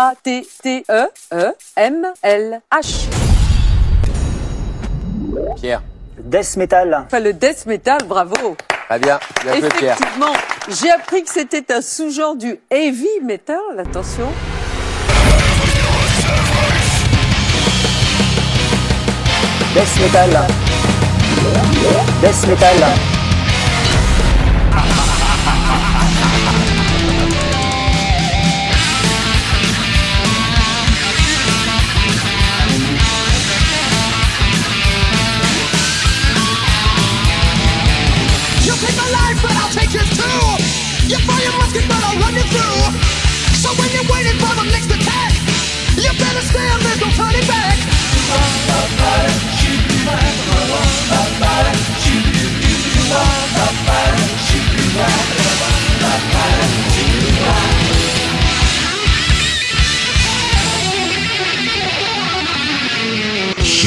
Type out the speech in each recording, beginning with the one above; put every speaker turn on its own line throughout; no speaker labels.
D-A-A-T-T-E-E-M-L-H.
Pierre.
Death metal.
Enfin, le death metal, bravo.
Très bien. Bien joué, Pierre.
Effectivement, j'ai appris que c'était un sous-genre du heavy metal, attention.
Death metal. Death metal.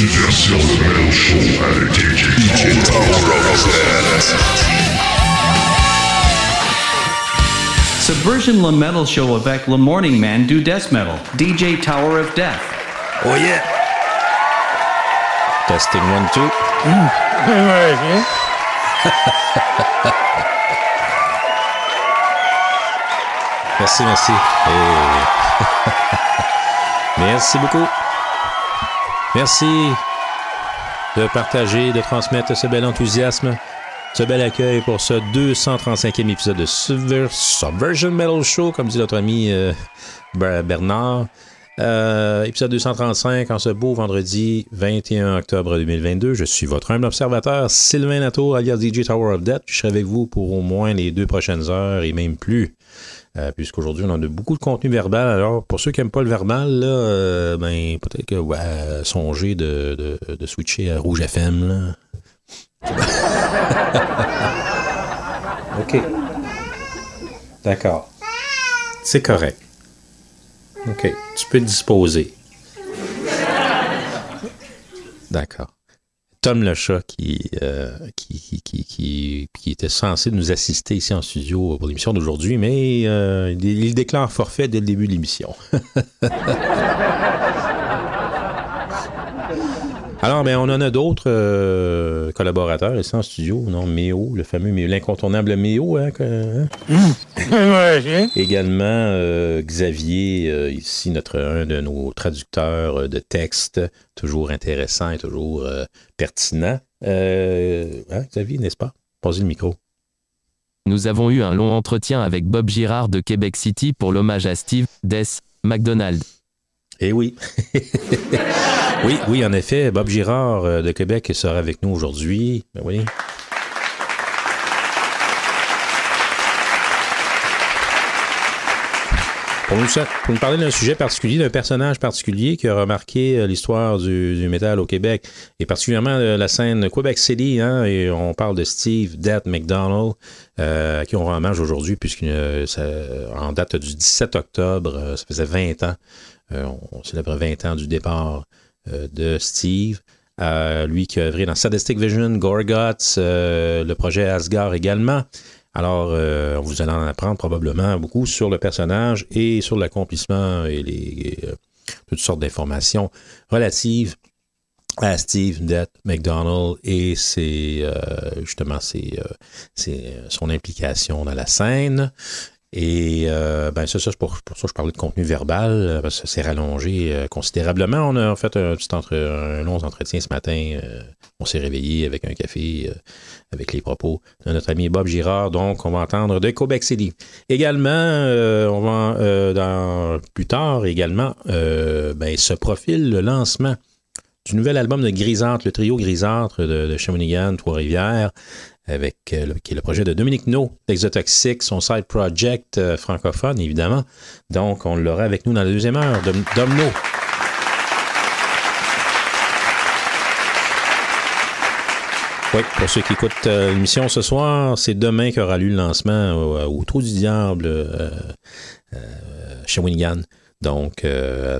Subversion de Metal Show avec DJ
Subversion Le Metal Show avec Le Morning Man du Death Metal, DJ Tower of Death.
Oh yeah! Testing one, two. merci, merci. Et- merci beaucoup. Merci de partager, de transmettre ce bel enthousiasme, ce bel accueil pour ce 235e épisode de Subver- Subversion Metal Show, comme dit notre ami euh, Ber- Bernard. Euh, épisode 235 en ce beau vendredi 21 octobre 2022. Je suis votre humble observateur Sylvain Nato, alias DJ Tower of Death. Je serai avec vous pour au moins les deux prochaines heures et même plus. Euh, puisqu'aujourd'hui, on a beaucoup de contenu verbal. Alors, pour ceux qui n'aiment pas le verbal, euh, ben, peut-être que ouais, euh, songez de, de, de switcher à Rouge FM. Là. OK. D'accord. C'est correct. OK. Tu peux disposer. D'accord. Tom le chat qui, euh, qui, qui, qui, qui, qui était censé nous assister ici en studio pour l'émission d'aujourd'hui, mais euh, il déclare forfait dès le début de l'émission. Alors, ben, on en a d'autres euh, collaborateurs ici en studio, non? Méo, le fameux Méo, l'incontournable Méo, hein, que- hein? Également, euh, Xavier, euh, ici, notre, un de nos traducteurs de textes, toujours intéressant et toujours euh, pertinent. Euh, hein, Xavier, n'est-ce pas? Posez le micro.
Nous avons eu un long entretien avec Bob Girard de Québec City pour l'hommage à Steve Des McDonald.
Eh oui. oui, oui, en effet, Bob Girard euh, de Québec sera avec nous aujourd'hui. Ben oui. Pour nous, parler d'un sujet particulier, d'un personnage particulier qui a remarqué euh, l'histoire du, métal au Québec, et particulièrement euh, la scène Quebec City, hein, et on parle de Steve Death McDonald, à qui on rend hommage aujourd'hui, puisqu'en date du 17 octobre, ça faisait 20 ans, euh, on célèbre 20 ans du départ euh, de Steve. Euh, lui qui a œuvré dans Sadistic Vision, Gorguts, euh, le projet Asgard également. Alors, euh, vous allez en apprendre probablement beaucoup sur le personnage et sur l'accomplissement et les, toutes sortes d'informations relatives à Steve Death McDonald et c'est justement son implication dans la scène. Et euh, ben ça, ça c'est pour, ça que je parlais de contenu verbal, euh, parce que c'est rallongé euh, considérablement. On a fait un petit un long entretien ce matin. euh, on s'est réveillé avec un café, avec les propos de notre ami Bob Girard. Donc, on va entendre de Quebec City. Également, on va dans plus tard également ben, ce profil, le lancement du nouvel album de Grisâtre, le trio Grisâtre de, de Shawinigan, Trois-Rivières avec euh, le, qui est le projet de Dominique No, d'Exotoxic, son side project euh, francophone, évidemment. Donc, on l'aura avec nous dans la deuxième heure, Dom, No. Oui, pour ceux qui écoutent euh, l'émission ce soir, c'est demain qu'aura lieu le lancement au, Trou du Diable, euh, Shawinigan. Donc,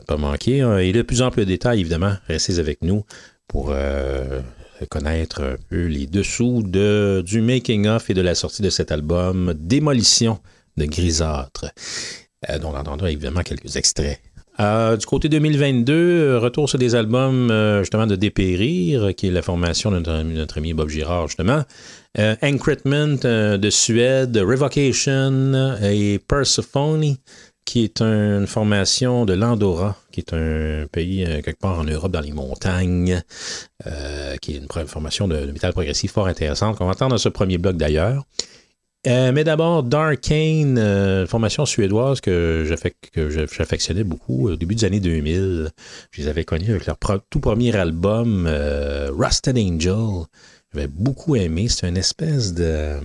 pas manquer. Et de plus amples détails, évidemment, restez avec nous pour connaître un peu les dessous de, du making-of et de la sortie de cet album Démolition de Grisâtre. Euh, dont on entendra évidemment quelques extraits. Euh, du côté 2022, euh, retour sur des albums euh, justement de Dépérir, qui est la formation de notre, ami Bob Girard, justement. Euh, euh, de Suède, Revocation et Persephone, qui est une formation de l'Andorra, qui est un pays euh, quelque part en Europe dans les montagnes, euh, qui est une formation de, de métal progressif fort intéressante, qu'on va entendre dans ce premier bloc d'ailleurs. Euh, mais d'abord, Darkane, euh, formation suédoise que j'affectionnais beaucoup au début des années 2000. Je les avais connus avec leur tout premier album, Rusted Angel. J'avais beaucoup aimé. C'est une espèce de...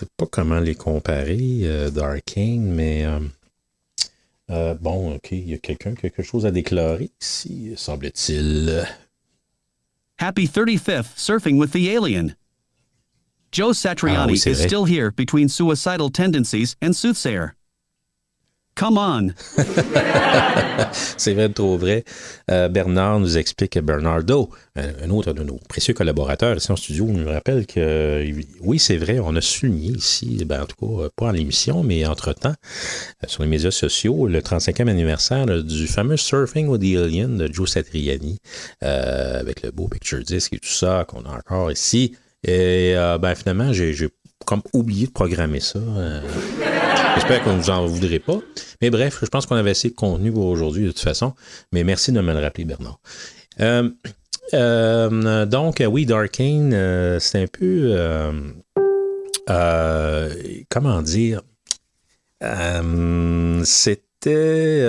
sais pas comment les comparer, euh, Darkane, mais... euh, euh, bon, ok, il y a quelqu'un quelque chose à déclarer ici, semble-t-il.
Happy 35th surfing with the alien. Joe Satriani
Ah oui,
is still here between suicidal tendencies and soothsayer. Come on.
C'est vrai, trop vrai. Euh, Bernard nous explique que Bernardo, un, autre de nos précieux collaborateurs ici en studio, nous rappelle que euh, oui, c'est vrai, on a souligné ici, ben, en tout cas, pas à l'émission, mais entre-temps, euh, sur les médias sociaux, le 35e anniversaire du fameux Surfing with the Alien de Joe Satriani, avec le beau picture disc et tout ça qu'on a encore ici. Et ben, finalement, j'ai comme oublié de programmer ça. J'espère qu'on ne vous en voudrez pas. Mais bref, je pense qu'on avait assez de contenu pour aujourd'hui de toute façon. Mais merci de me le rappeler, Bernard. Euh, euh, donc, euh, oui, Darkane, euh, c'est un peu. comment dire? C'était.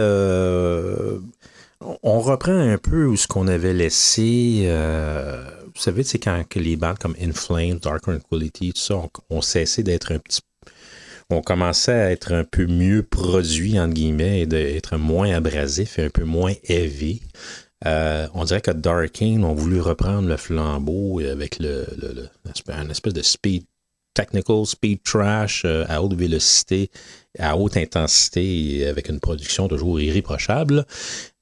on reprend un peu où ce qu'on avait laissé. vous savez, c'est quand les bandes comme In Flames, Dark Tranquility, tout ça, ont on cessé d'être un petit on commençait à être un peu mieux produit, entre guillemets, et d'être moins abrasif et un peu moins heavy. Euh, on dirait que Darkane ont voulu reprendre le flambeau avec le, un espèce de speed technical, speed trash euh, à haute vélocité, à haute intensité avec une production toujours irréprochable.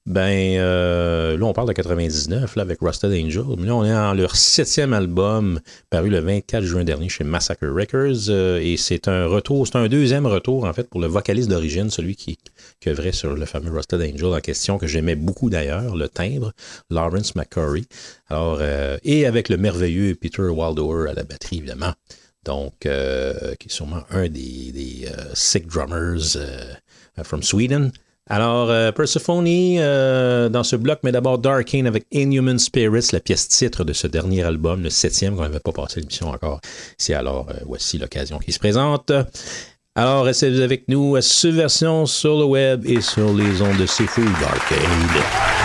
Ben, euh, là, on parle de 99, là, avec Rusted Angel. Mais là, on est en leur septième album, paru le 24 juin dernier chez Massacre Records. euh, et c'est un retour, c'est un deuxième retour, en fait, pour le vocaliste d'origine, celui qui, œuvrait sur le fameux Rusted Angel en question, que j'aimais beaucoup d'ailleurs, le timbre, Lawrence McCurry. Euh, et avec le merveilleux Peter Waldauer à la batterie, évidemment. Donc, qui est sûrement un des, des sick drummers from Sweden. Alors, euh, Persephone euh, dans ce bloc, mais d'abord Darkane avec Inhuman Spirits, la pièce titre de ce dernier album, le septième qu'on n'avait pas passé l'émission encore. C'est alors, euh, voici l'occasion qui se présente. Alors, restez avec nous à Subversion sur le web et sur les ondes de C'est Fou d'Arcade.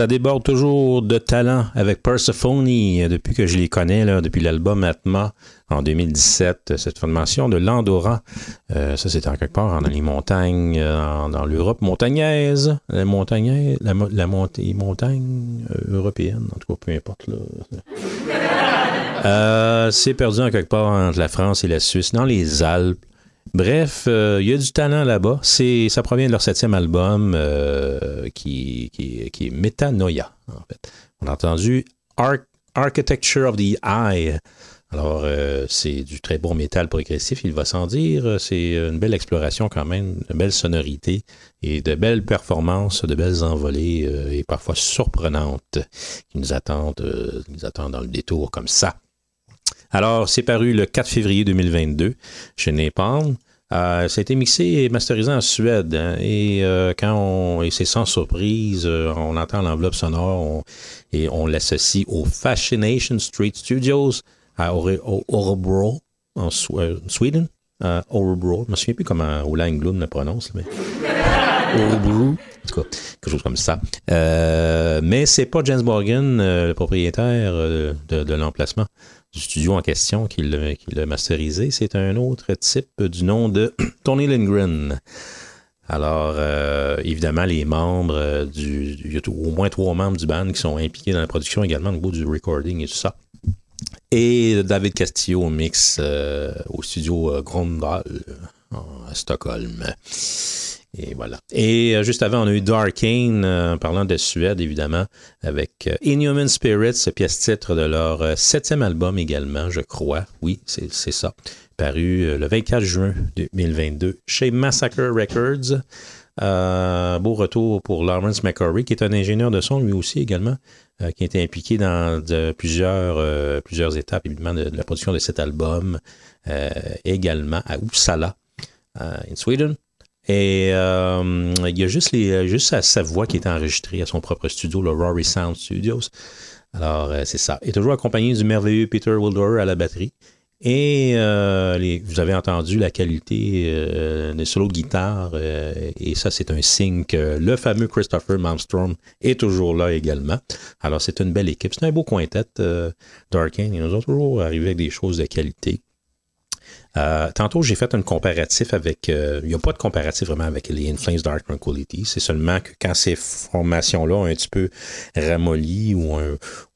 Ça déborde toujours de talent avec Persephone euh, depuis que je les connais, depuis l'album Atma en 2017. Cette formation de l'Andorra, euh, ça c'était en quelque part dans les montagnes, euh, dans l'Europe montagnaise, la montagne, la, montagne euh, européenne, en tout cas, peu importe. Là. Euh, c'est perdu en quelque part entre la France et la Suisse, dans les Alpes. Bref, euh, il y a du talent là-bas. Ça provient de leur septième album euh, qui, est Metanoia, en fait. On a entendu Arch- Architecture of the Eye. Alors, euh, c'est du très bon métal progressif, il va sans dire. C'est une belle exploration quand même, de belles sonorités et de belles performances, de belles envolées et parfois surprenantes qui nous attendent dans le détour comme ça. Alors, c'est paru le 4 février 2022 chez Napalm. Euh, ça a été mixé et masterisé en Suède. hein, et euh, quand on. Et c'est sans surprise, euh, on entend l'enveloppe sonore on- et on l'associe au Fascination Street Studios à Ore- O- Örebro, en euh, Sweden. Örebro. Je me souviens plus comment Ola Englund le prononce, mais. Örebro. En tout cas, quelque chose comme ça. Euh, mais c'est pas James Morgan, le propriétaire de, de l'emplacement du studio en question qui l'a masterisé. C'est un autre type du nom de Tony Lindgren. Alors, euh, évidemment, les membres euh, du. Il y a au moins trois membres du band qui sont impliqués dans la production également au niveau du recording et tout ça. Et David Castillo au mix euh, au studio Grondal à Stockholm. Et voilà. Et euh, juste avant, on a eu Darkane, euh, en parlant de Suède, évidemment, avec euh, Inhuman Spirits, pièce titre de leur euh, septième album également, je crois. Oui, c'est ça. Paru le 24 juin 2022 chez Massacre Records. Beau retour pour Lawrence McCurry, qui est un ingénieur de son lui aussi également, qui a été impliqué dans plusieurs, étapes, évidemment, de, la production de cet album, également à Uppsala, in Sweden. Et euh, il y a juste, juste sa, voix qui est enregistrée à son propre studio, le Rory Sound Studios. Alors, euh, c'est ça. Et toujours accompagné du merveilleux Peter Wilder à la batterie. Et euh, vous avez entendu la qualité euh, des solos de guitare, euh, et ça, c'est un signe que le fameux Christopher Malmstrom est toujours là également. Alors, c'est une belle équipe. C'est un beau quintet, euh, Darkane. Ils nous ont toujours arrivé avec des choses de qualité. Euh, tantôt, j'ai fait un comparatif avec. euh, il n'y a pas de comparatif vraiment avec les Inflames Dark Tranquility. C'est seulement que quand ces formations-là ont un petit peu ramolli ou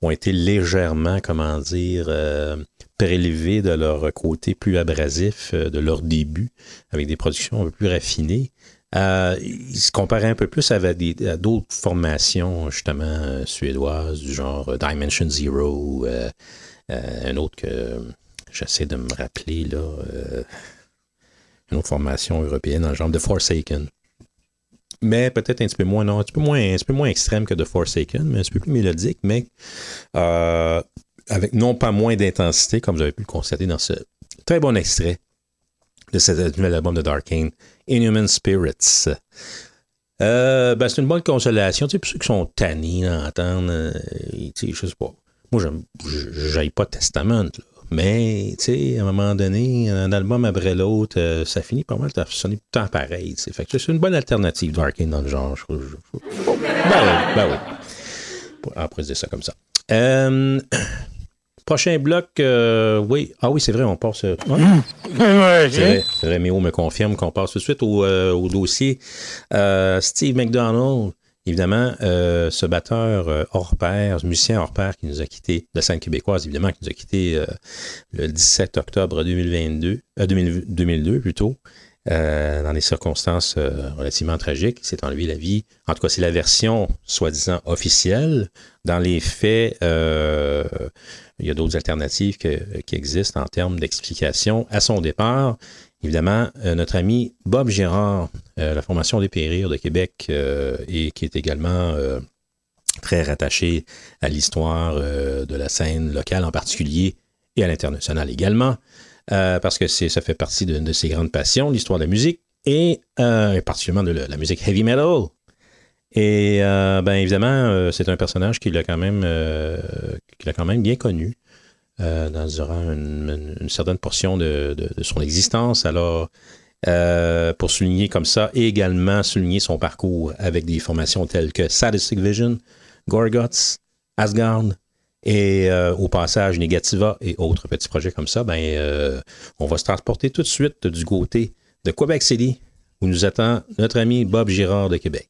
ont, été légèrement, comment dire, euh, prélevées de leur côté plus abrasif euh, de leur début, avec des productions un peu plus raffinées. Euh, ils se comparaient un peu plus à d'autres formations, justement, suédoises, du genre Dimension Zero, euh, un autre que j'essaie de me rappeler, là, euh, une autre formation européenne dans le genre de Forsaken. Mais peut-être un petit peu moins, non, un petit peu moins, un petit peu moins extrême que de Forsaken, mais un petit peu plus mélodique, mais euh, avec non pas moins d'intensité, comme vous avez pu le constater dans ce très bon extrait de ce nouvel album de Darkane, Inhuman Spirits. Euh, ben, c'est une bonne consolation, tu sais, pour ceux qui sont tannés d'entendre, euh, tu sais, je sais pas. Moi, j'aime- j'aille pas Testament, là. Mais, tu sais, à un moment donné, un album après l'autre, euh, ça finit pas mal de sonner tout le temps pareil. Fait que c'est une bonne alternative d'Arkane dans le genre. je- je- je- Ben oui, ben oui. Pourrait dire ça comme ça. Euh, prochain bloc, euh, oui. Ah oui, c'est vrai, on passe. ouais. C'est vrai, c'est vrai, Méo me confirme qu'on passe tout de suite au, au dossier. Steve McDonald, évidemment, euh, ce batteur euh, hors pair, ce musicien hors pair qui nous a quitté, de scène québécoise, évidemment, qui nous a quitté euh, le 17 octobre 2022, euh, 2000 2002 plutôt, euh, dans des circonstances euh, relativement tragiques. S'est enlevé la vie. En tout cas, c'est la version soi-disant officielle. Dans les faits, il y a d'autres alternatives que- qui existent en termes d'explication à son départ. Évidemment, euh, notre ami Bob Girard, euh, la formation des Périr de Québec, euh, et qui est également très rattaché à l'histoire de la scène locale en particulier et à l'international également, parce que ça fait partie d'une de ses grandes passions, l'histoire de la musique, et particulièrement de la, musique heavy metal. Et ben évidemment, c'est un personnage qui l'a quand même, euh, qui l'a quand même bien connu euh, durant une, certaine portion de, de- son existence. Alors, euh, pour souligner comme ça, et également souligner son parcours avec des formations telles que Sadistic Vision, Gorguts, Asgard et euh, au passage Negativa et autres petits projets comme ça, ben, euh, on va se transporter tout de suite du côté de Quebec City où nous attend notre ami Bob Girard de Québec.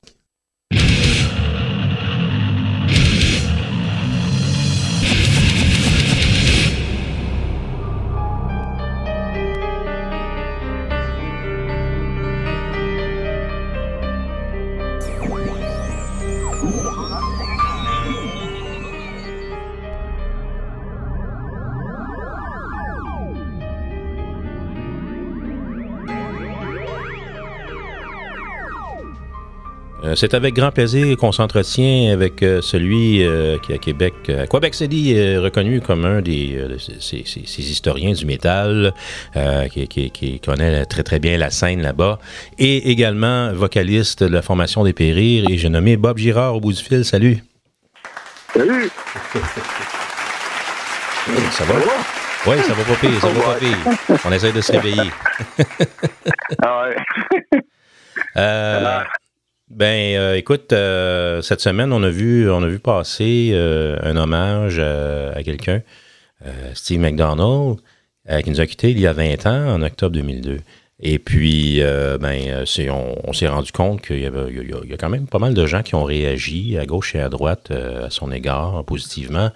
Euh, C'est avec grand plaisir qu'on s'entretient avec euh, celui euh, qui à Québec, à Québec City, est reconnu comme un des de ces, ces- ces- ces historiens du métal, qui, qui- qui connaît très très bien la scène là-bas, et également vocaliste de la formation des Périr. Et j'ai nommé Bob Girard au bout du fil. Salut.
Salut!
Ça va? Oui, ça va pas pire, ça va pas pire. On essaie de se réveiller.
Ah ouais.
Euh, ben, euh, écoute, euh, cette semaine, on a vu, on a vu passer euh, un hommage euh, à quelqu'un, euh, Steve McDonald, euh, qui nous a quittés il y a 20 ans, en octobre 2002. Et puis, ben, on, on s'est rendu compte qu'il y, avait- y a, quand même pas mal de gens qui ont réagi à gauche et à droite à son égard positivement.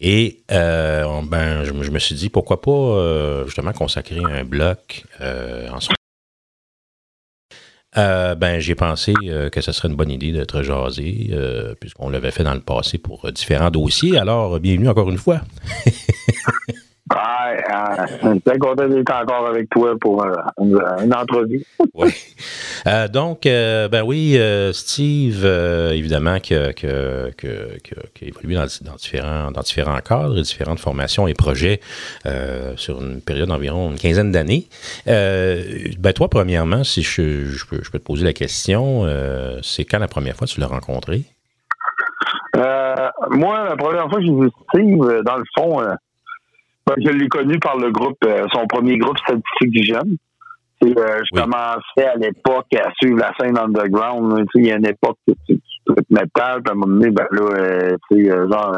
Et ben, je, me- suis dit, pourquoi pas justement consacrer un bloc en son euh, ben, j'ai pensé euh, que ce serait une bonne idée d'être jasé, euh, puisqu'on l'avait fait dans le passé pour différents dossiers. Alors, bienvenue encore une fois.
Ouais, euh, je suis très content d'être encore avec toi pour euh, une, une entrevue.
Oui. Euh, donc, euh, ben oui, euh, Steve, évidemment, qui a, qui a- qui a- qui a- qui a évolué dans, dans différents, dans différents cadres, différentes formations et projets sur une période d'environ une quinzaine d'années. Ben toi, premièrement, si je, je peux, je peux te poser la question, c'est quand la première fois que tu l'as rencontré?
Moi, la première fois que j'ai vu Steve, dans le fond, je l'ai connu par le groupe, euh, son premier groupe Statistique du Jeune. Euh, je
Oui.
commençais à l'époque à suivre la scène underground. Tu Il y a une époque qui- qui traitait métal, puis à un moment donné, ben là, euh, tu sais, genre,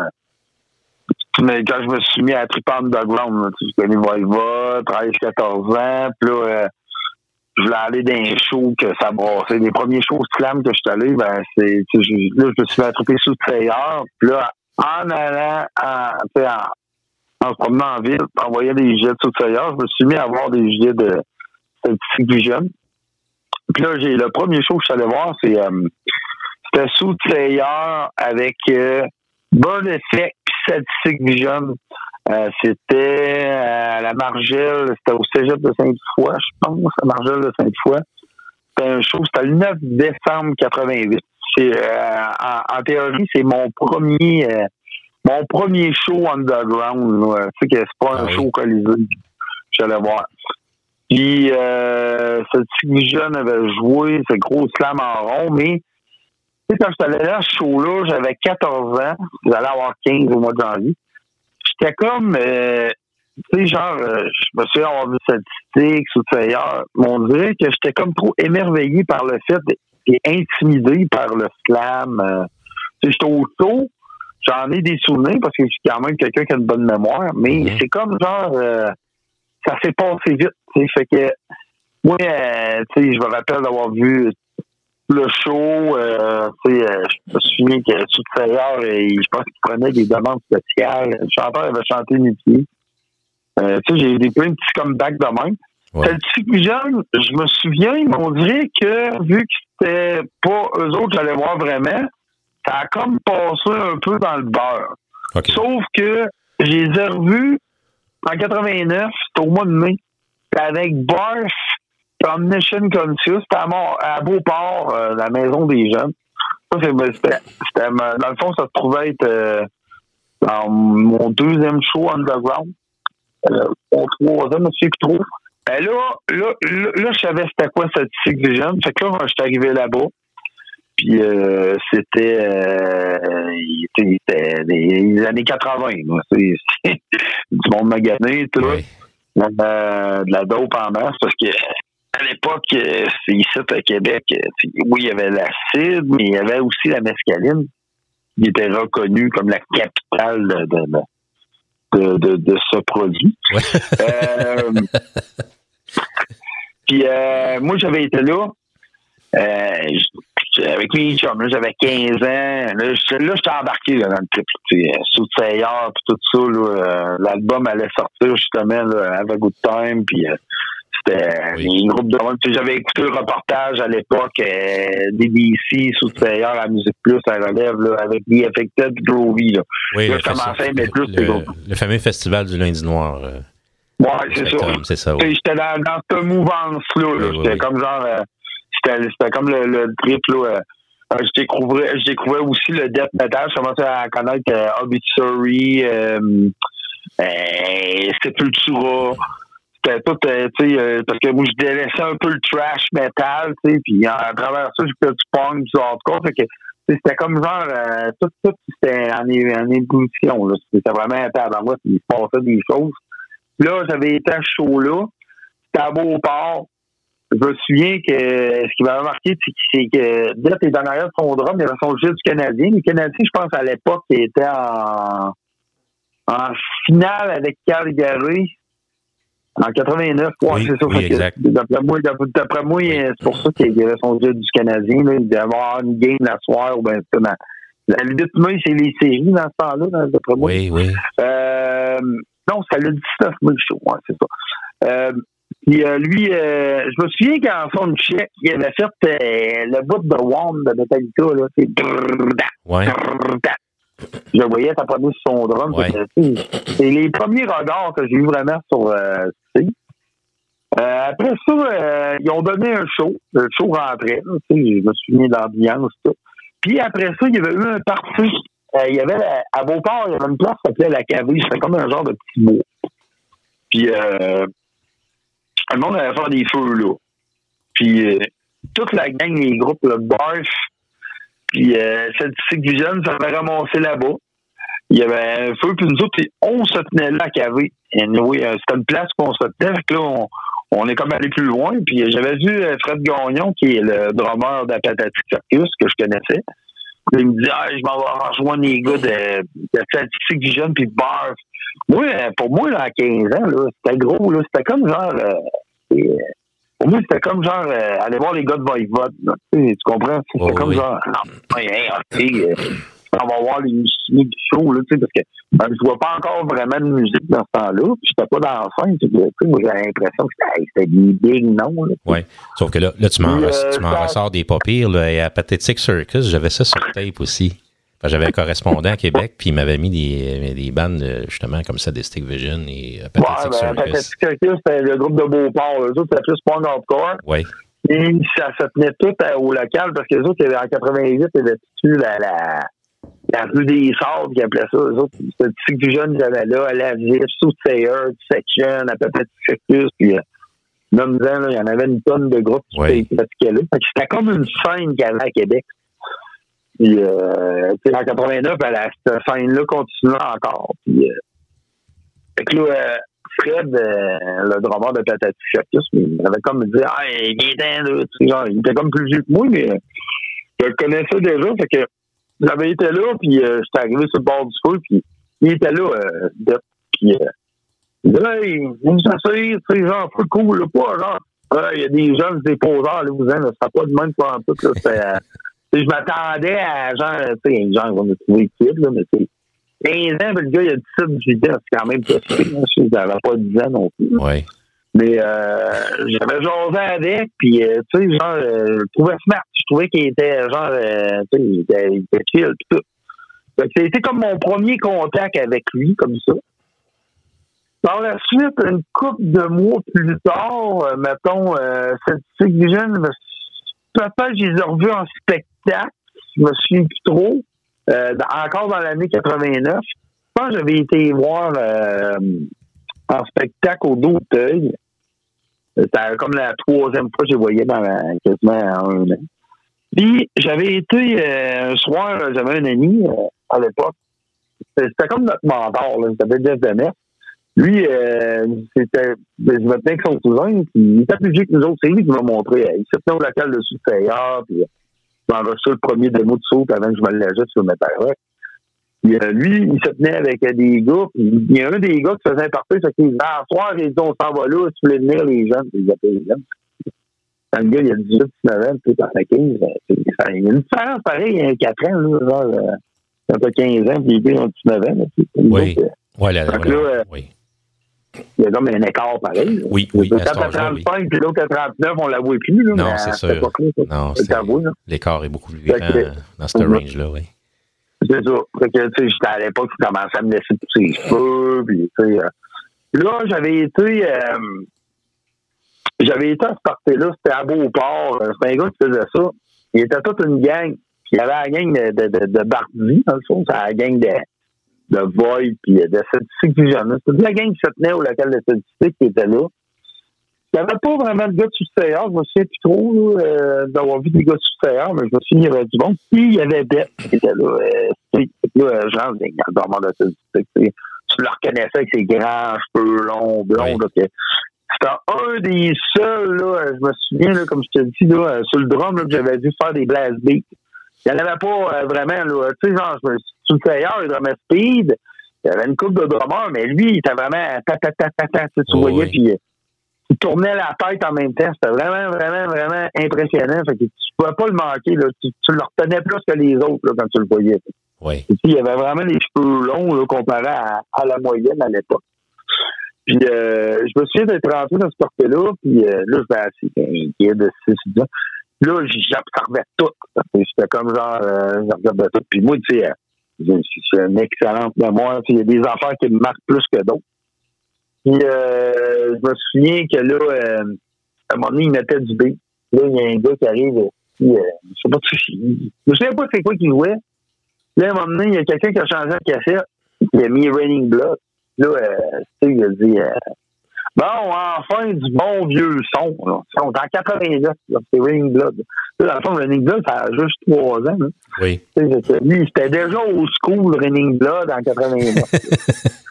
mais quand je me suis mis à triper underground, tu je connais Volva, 13-14 ans, puis là, euh, je voulais aller dans les shows que ça brassait. Les premiers shows slam que je suis allé, ben, c'est, tu là, je me suis fait attraper sous le. Puis là, en allant, tu en, en se promenant en ville, en voyant des gilets de trailer, je me suis mis à voir des gilets de Statistique Vision. Puis là, j'ai, le premier show que je suis allé voir, c'est, euh, c'était sous le trailer avec, euh, Burn Effect puis Statistique Vision. Euh, c'était à la Margelle, c'était au cégep de Sainte-Foy, je pense, à Margelle de Sainte-Foy. C'était un show, c'était le 9 décembre 88. C'est, euh, en, en théorie, c'est mon premier euh, mon premier show underground. Tu sais que c'est pas
Ah
un
oui.
show colisée. J'allais voir. Puis euh, ce petit jeune avait joué ce gros slam en rond, mais tu sais, quand je suis allé là, ce show-là, j'avais 14 ans. J'allais avoir 15 au mois de janvier j'étais comme, euh, tu sais, genre, euh, je me suis avoir vu statistiques sous ailleurs, mais on dirait que j'étais comme trop émerveillé par le fait et intimidé par le slam. euh. Tu sais, j'étais au show, j'en ai des souvenirs parce que je suis quand même quelqu'un qui a une bonne mémoire, mais
Mhm.
c'est comme genre, euh, ça s'est passé vite, tu sais, fait que, moi, euh, tu sais, je me rappelle d'avoir vu le show, euh, tu sais, euh, je me souviens que sous Tailleur, je pense qu'il prenait des demandes spéciales. Le chanteur avait chanté pieds. Euh, tu sais, j'ai eu des plein de petits comebacks de même.
Ouais.
Celle-ci plus jeune, je me souviens, on dirait que vu que c'était pas eux autres que j'allais voir vraiment, ça a comme passé un peu dans le beurre. Sauf que je les ai revus en 89, c'était au mois de mai, avec Barf, Omniscient Conscious, c'était à, à Beauport, euh, la maison des jeunes. Ça, c'est- c'était, c'était, euh, dans le fond, ça se trouvait être euh, dans mon deuxième show underground. Euh, mon troisième, je ne sais plus trop. Ben là, là, là, là, je savais c'était quoi cette cycle des jeunes. Fait que là, je suis arrivé là-bas. Puis euh, c'était, euh, il était- années 80. là. C'est, c'est du monde magané, tout.
Oui.
Euh, de la dope en masse parce que à l'époque, c'est ici à Québec, oui, il y avait l'acide, mais il y avait aussi la mescaline. il était reconnu comme la capitale de, de, de, de, de ce produit. Euh, puis euh, moi, j'avais été là. Euh, avec mes chums, là, j'avais 15 ans. Là, j'étais- j'étais embarqué là, dans le trip. sais, Sous Seigneur, puis tout ça. là, euh, L'album allait sortir justement là, Have a Good Time. Puis euh, c'était les groupes de monde. Tu sais, J'avais écouté le reportage à l'époque euh, DBC, Sous Seigneur, la Musique Plus, à relève, là, avec The Affected Groovy. Là.
Oui,
là,
le,
je commençais à mettre plus
le-
groupes.
le fameux festival du lundi noir. euh,
Ouais, c'est ça.
C'est ça, oui.
J'étais dans, dans cette mouvance-là.
Oui, oui, oui.
comme genre. euh, C'était comme le, le trip. Là, euh, euh, je, découvrais, je découvrais aussi le death metal. Je commençais à connaître euh, Obituary, euh, euh, Sepultura. C'était tout, tu sais, parce que moi, je délaissais un peu le trash metal, tu sais, puis à travers ça, j'ai fait du punk, du hardcore. Fait que, c'était comme genre, tout, tout, c'était en, en ébullition, là. C'était vraiment un tabarouette, il se passait des choses. Là, j'avais été à ce show-là. C'était à Beauport. Je me souviens que ce qui m'avait marqué, c'est que- c'est que Death est en arrière de son drum, il y avait son gilet du Canadien. Les Canadiens, je pense, à l'époque, étaient en, en finale avec Calgary en 89. Ouais,
Oui,
c'est ça.
oui.
D'après moi, d'après moi c'est pour ça qu'il y avait son gilet du Canadien. Là. Il devait avoir une game la soirée ou ben, c'est dans- la lutte mai, c'est les séries dans ce temps-là, dans- d'après moi.
Oui, oui.
Euh, non, c'était le 19 mai le show, ouais, c'est ça. Euh, puis euh, lui, euh, je me souviens qu'en son check, il avait fait euh, le bout de Wand de Metallica, là, c'est
Ouais.
je voyais taponner sur son drum.
Ouais.
C'est les premiers regards que j'ai eu vraiment sur après ça, ils ont donné un show. Le show rentrait. je me souviens de l'ambiance. Puis après ça, il y avait eu un party. Euh, il y avait la- à Beauport, il y avait une place qui s'appelait la Caverie. C'était comme un genre de petit bois. Puis euh, le monde allait faire des feux là. Puis euh, toute la gang, les groupes, le Barf, puis euh, Celtic Vision, ça avait ramassé là-bas. Il y avait un feu, puis nous autres, on se tenait là à caver. Et oui, c'était une place qu'on se tenait. Fait là, on, on est comme allé plus loin. Puis euh, j'avais vu euh, Fred Gagnon, qui est le drummer de Circus, que je connaissais. Il me dit, ah, je m'en vais rejoindre les gars de, de Celtic Vision, puis Barf. Moi, euh, pour moi, là, à 15 ans, c'était gros. là C'était comme genre... euh, euh, pour moi, c'était comme genre euh, aller voir les gars de Voivode. Tu, comprends? C'était
Oh,
comme
oui.
genre ah, hey, on va voir les musiciens du show, là, tu sais, parce que ben, je vois pas encore vraiment de musique dans ce temps-là. Puis j'étais pas dans la scène. moi, j'avais l'impression que c'était hey, c'était des big noms.
Ouais. Sauf que là, là tu m'en
euh,
ressors des pas pires. Là, et à Pathetic Circus, j'avais ça sur tape aussi. Enfin, J'avais un correspondant à Québec, puis il m'avait mis des, des bandes, euh, justement, comme ça, des Stick Vision et euh,
Ouais,
Pathetic
ben,
Circus.
Pathetic Circus, c'était le groupe de Beauport. Eux autres, c'était plus punk hardcore.
Oui.
Et ça se tenait tout à- au local parce que les autres, en 88, il y avait tu la, la, la rue des Sables qui appelait ça. Les autres, c'était Sick Vision, ils avaient là, à la Vif, Soothsayer, Section, à Pathetic Circus, puis euh, même temps, là, il y en avait une tonne de groupes qui
Oui.
pratiquaient là. Fait que C'était comme une scène qu'il y avait à Québec. Puis, euh, en 89, elle, a- cette scène-là continuait encore. Puis, euh, fait que là, euh, Fred, euh, le drummer de Patati Circus, il avait comme dit Ah, il est là, tu sais, genre, il était comme plus vieux que moi, mais euh, je le connaissais déjà. Fait que j'avais été là, puis euh, j'étais arrivé sur le bord du feu, puis il était là, euh, Depp, puis euh, il dit Hey, vous asseyez, tu sais, genre, peu cool, là, pas genre, Ah, il y a des jeunes déposeurs, là, vous savez, là, c'était pas de même pas en tout, là, c'était, euh, je m'attendais à genre, tu sais, genre, on va me trouver kid, là, mais sais, 15 ans, puis le gars, il a 17, 18 ans, c'est quand même pas si hein, je n'avais pas 10 ans non plus.
Oui.
Mais euh, j'avais jasé avec, puis euh, tu sais, genre, euh, je trouvais smart. Je trouvais qu'il était, genre, tu sais, il était, il était chill, tout. Que c'était comme mon premier contact avec lui, comme ça. Par la suite, une couple de mois plus tard, mettons, cette Vision, peut-être je les ai revus en spectacle, je me souviens plus trop, encore dans l'année 89. Je pense que j'avais été voir en spectacle au d'Auteuil. C'était comme la troisième fois que je voyais dans quasiment un an. Puis j'avais été euh, un soir, j'avais un ami euh, à l'époque. C'était comme notre mentor, là. Il s'appelait Jeff Demet. Lui, euh, c'était. Je me tenais avec son cousin, puis il était plus vieux que nous autres. C'est lui qui m'a montré. Il se tenait au local de Sous-Taillard, puis je m'en reçu le premier démo de saut avant que je me lâche sur Metal Rock. Puis, euh, lui, il se tenait avec euh, des gars. puis il y a un des gars qui faisait partie, c'est qu'il disait, ah, soir, il on s'en va là, si tu voulais venir les jeunes. Puis, il appelait les jeunes. Quand le gars, il a 18, 19 ans, puis t'en as 15, ben, c'est- ça- il y a une différence pareille, il y a 4 ans, là, genre, euh, quand t'as 15 ans, puis gars, ils ont 19 ans, là,
Oui.
euh,
Ouais, voilà.
là, euh,
oui.
il y a comme un écart pareil. là.
Oui, oui,
Quand
à cet
t'as
âge-là, oui.
35 puis l'autre à 39, on la voit plus. Là,
Non, c'est sûr.
ça, là.
l'écart est beaucoup plus grand euh, dans ce range-là, oui.
C'est ça. Fait que, tu sais, j'étais à l'époque, je commençais à me laisser pousser les cheveux, puis, tu sais, euh, là, j'avais été, euh, j'avais été à ce party-là, c'était à Beauport, euh, c'était un gars qui faisait ça. Il était toute une gang. Il y avait la gang de, de, de, de Bardi, dans le fond, c'est la gang de, de Void, puis de Statistique Visionnaire. C'était la gang qui se tenait au local de statistique qui était là. Il n'y avait pas vraiment de gars de sous-terre, je me souviens plus trop euh, d'avoir vu des gars de sous-terre, mais je me souviens qu'il y avait du monde. Puis il y avait Beth qui était là, euh, là euh, genre, dormant de tu le reconnaissais avec ses grands cheveux longs, blonds, là, que- c'était un des seuls, là, euh, je me souviens, là, comme je te dis, là, euh, sur le drum, là, que j'avais dû faire des blast beats. Il n'y en avait pas euh, vraiment, là. Tu sais, genre, je me- le tailleur, il drummait speed. Il y avait une coupe de drummers, mais lui, il était vraiment ta ta ta ta ta. Tu
Oh,
voyais,
oui.
puis il tournait la tête en même temps. C'était vraiment, vraiment, vraiment impressionnant. Fait que tu pouvais pas le manquer, là. Tu, tu le retenais plus que les autres, là, quand tu le voyais.
Oui.
Et puis, il avait vraiment les cheveux longs, là, comparé à, à la moyenne à l'époque. Puis, euh, je me souviens d'être rentré dans ce parc-là, puis euh, là, je vais assis, inquiet de 6 ans. Là, j'observais tout. C'était comme genre, euh, regardais tout. Puis moi, tu sais, euh, j'ai une excellente mémoire. Il y a des affaires qui me marquent plus que d'autres. Puis, euh, je me souviens que là, euh, à un moment donné, il mettait du B. Là, il y a un gars qui arrive, euh, puis, euh, je sais pas si je me souviens pas c'est quoi qu'il jouait. Là, à un moment donné, il y a quelqu'un qui a changé la cassette. Il a mis Raining Blood. Là, euh, tu sais, il a dit euh, Bon, enfin, du bon vieux son. Là. Tu sais, On est en 89, là, c'est Raining Blood. Là, dans le fond, Raining Blood, ça a juste trois ans. Là.
Oui.
Sais, Lui, c'était déjà au school Raining Blood en 89.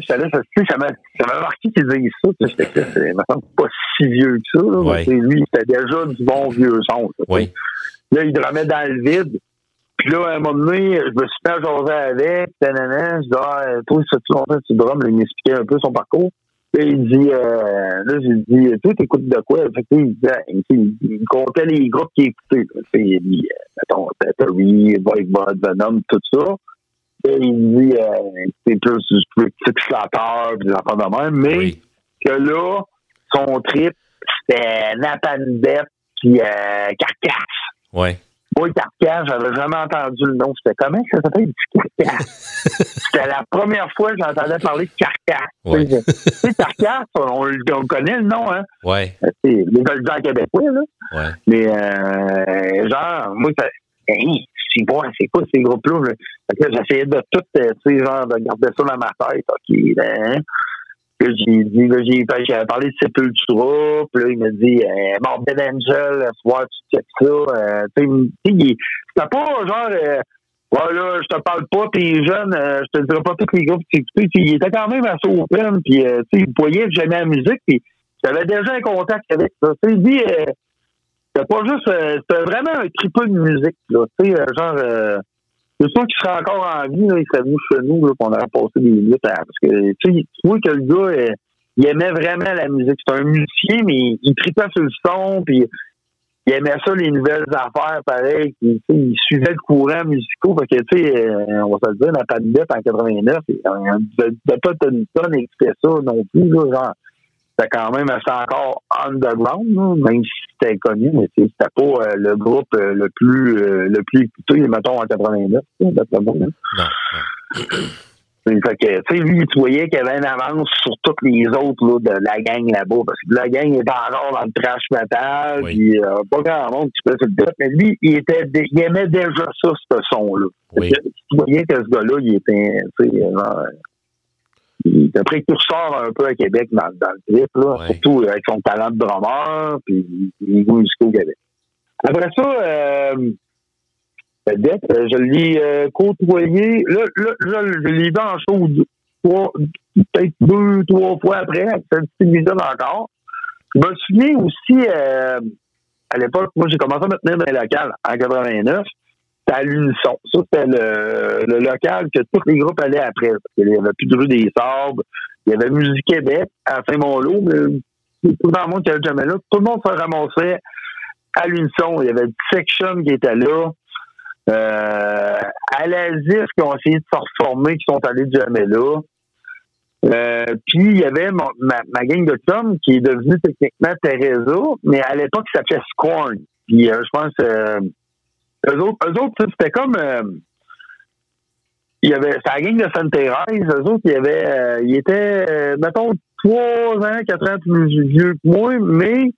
J'étais là, ça, tu ça m'a ça m'a marqué qu'ils disent ça. tu me semble pas si vieux que ça. Là,
Ouais.
tu Lui, c'était déjà du bon vieux son. là, tu sais.
Oui.
Là, il drummait dans le vide. Puis là, à un moment donné, je me suis fait jaser avec, je dis, ah, toi, ça fait longtemps tu Là, il m'expliquait un peu son parcours. Là, il dit, euh, là, j'ai dit, toi, t'écoutes de quoi? Fait que, il, ah, il, il- il comptait les groupes qu'il écoutait. là. Tu sais, Il dit, euh, mettons, Battery, Voivod, Venom, tout ça. Il dit, euh, c'est plus flatteur, puis des affaires de même, mais
Oui.
que là, son trip, c'était Napanbet, puis euh, Carcasse.
Oui.
Moi, Carcasse, j'avais jamais entendu le nom. C'était comment ça s'appelle du Carcasse? C'était la première fois que j'entendais parler de Carcasse.
Ouais.
Tu sais, Carcasse, on, connaît le nom, hein?
Oui.
C'est les Golden québécois, là.
Oui.
Mais, euh, genre, moi, ça, hey, c'est bon, c'est quoi ces groupes-là? Fait que j'essayais de tout, euh, tu sais, genre, de garder ça dans ma tête. OK? Là, j'ai dit, j'ai, j'avais parlé de Sepultura, puis là, il m'a dit, euh, Morbid Angel, ce soir, tu checkes ça. Euh, tu sais, c'était pas genre, euh, ouais, là, je te parle pas, t'es jeune, euh, je te dirai pas tous les groupes que tu il était quand même assez open, puis, euh, tu sais, il voyait j'aimais la musique, puis j'avais déjà un contact avec ça. Tu dit, euh, c'était pas juste, c'était vraiment un tripeux de musique, là. Tu sais, genre, c'est sûr qu'il serait encore en vie, là, il serait venu chez nous, qu'on aurait passé des minutes à, parce que, tu vois que le gars, euh, il aimait vraiment la musique. C'est un musicien, mais il tripait sur le son, puis il aimait ça, les nouvelles affaires, pareil. Sais, il suivait le courant musical, parce que, tu sais, euh, on va se le dire, la Padbette en 89, il devait pas une tonne écouter ça non plus, là, genre c'était quand même assez encore underground, même si c'était connu, mais c'était pas euh, le groupe euh, le plus euh, le plus écouté, mettons, en 89, là, d'après moi. là.
Non. non.
Fait que, tu sais, lui, tu voyais qu'il y avait une avance sur toutes les autres là, de la gang là-bas, parce que la gang était encore dans le trash metal,
Oui.
puis euh, pas grand monde qui faisait le death, mais lui, il était il aimait déjà ça, ce son-là.
Oui.
Tu voyais que ce gars-là, il était, tu sais, euh, était précurseur un peu à Québec dans, dans le là,
Ouais.
surtout avec son talent de drummer, puis les goûts musicaux qu'il avait. Après ça, euh, euh, je l'ai euh, côtoyé. Là, là, là, je l'ai vu en show peut-être deux, trois fois après, avec cette petite encore. Je me souviens aussi, euh, à l'époque, moi, j'ai commencé à me tenir dans les locales en 89. À l'unisson. Ça, c'était le, le local que tous les groupes allaient après. Il n'y avait plus de rue des Sables. Il y avait Musique Québec à Saint-Malo, mais tout le monde qui allait jamais là. Tout le monde se ramassait à l'unisson. Il y avait Section qui était là. Euh, à l'Asif qui ont essayé de se reformer, qui sont allés jamais là. Euh, puis il y avait mon- ma, ma gang de Tom qui est devenue techniquement Teresa, mais à l'époque ça s'appelait Scorn. Puis euh, je pense euh, eux autres, eux autres c'était comme euh, il y avait la gang de Sainte-Thérèse, eux autres, il y avait euh, ils étaient euh, mettons trois ans, quatre ans plus vieux que moi, mais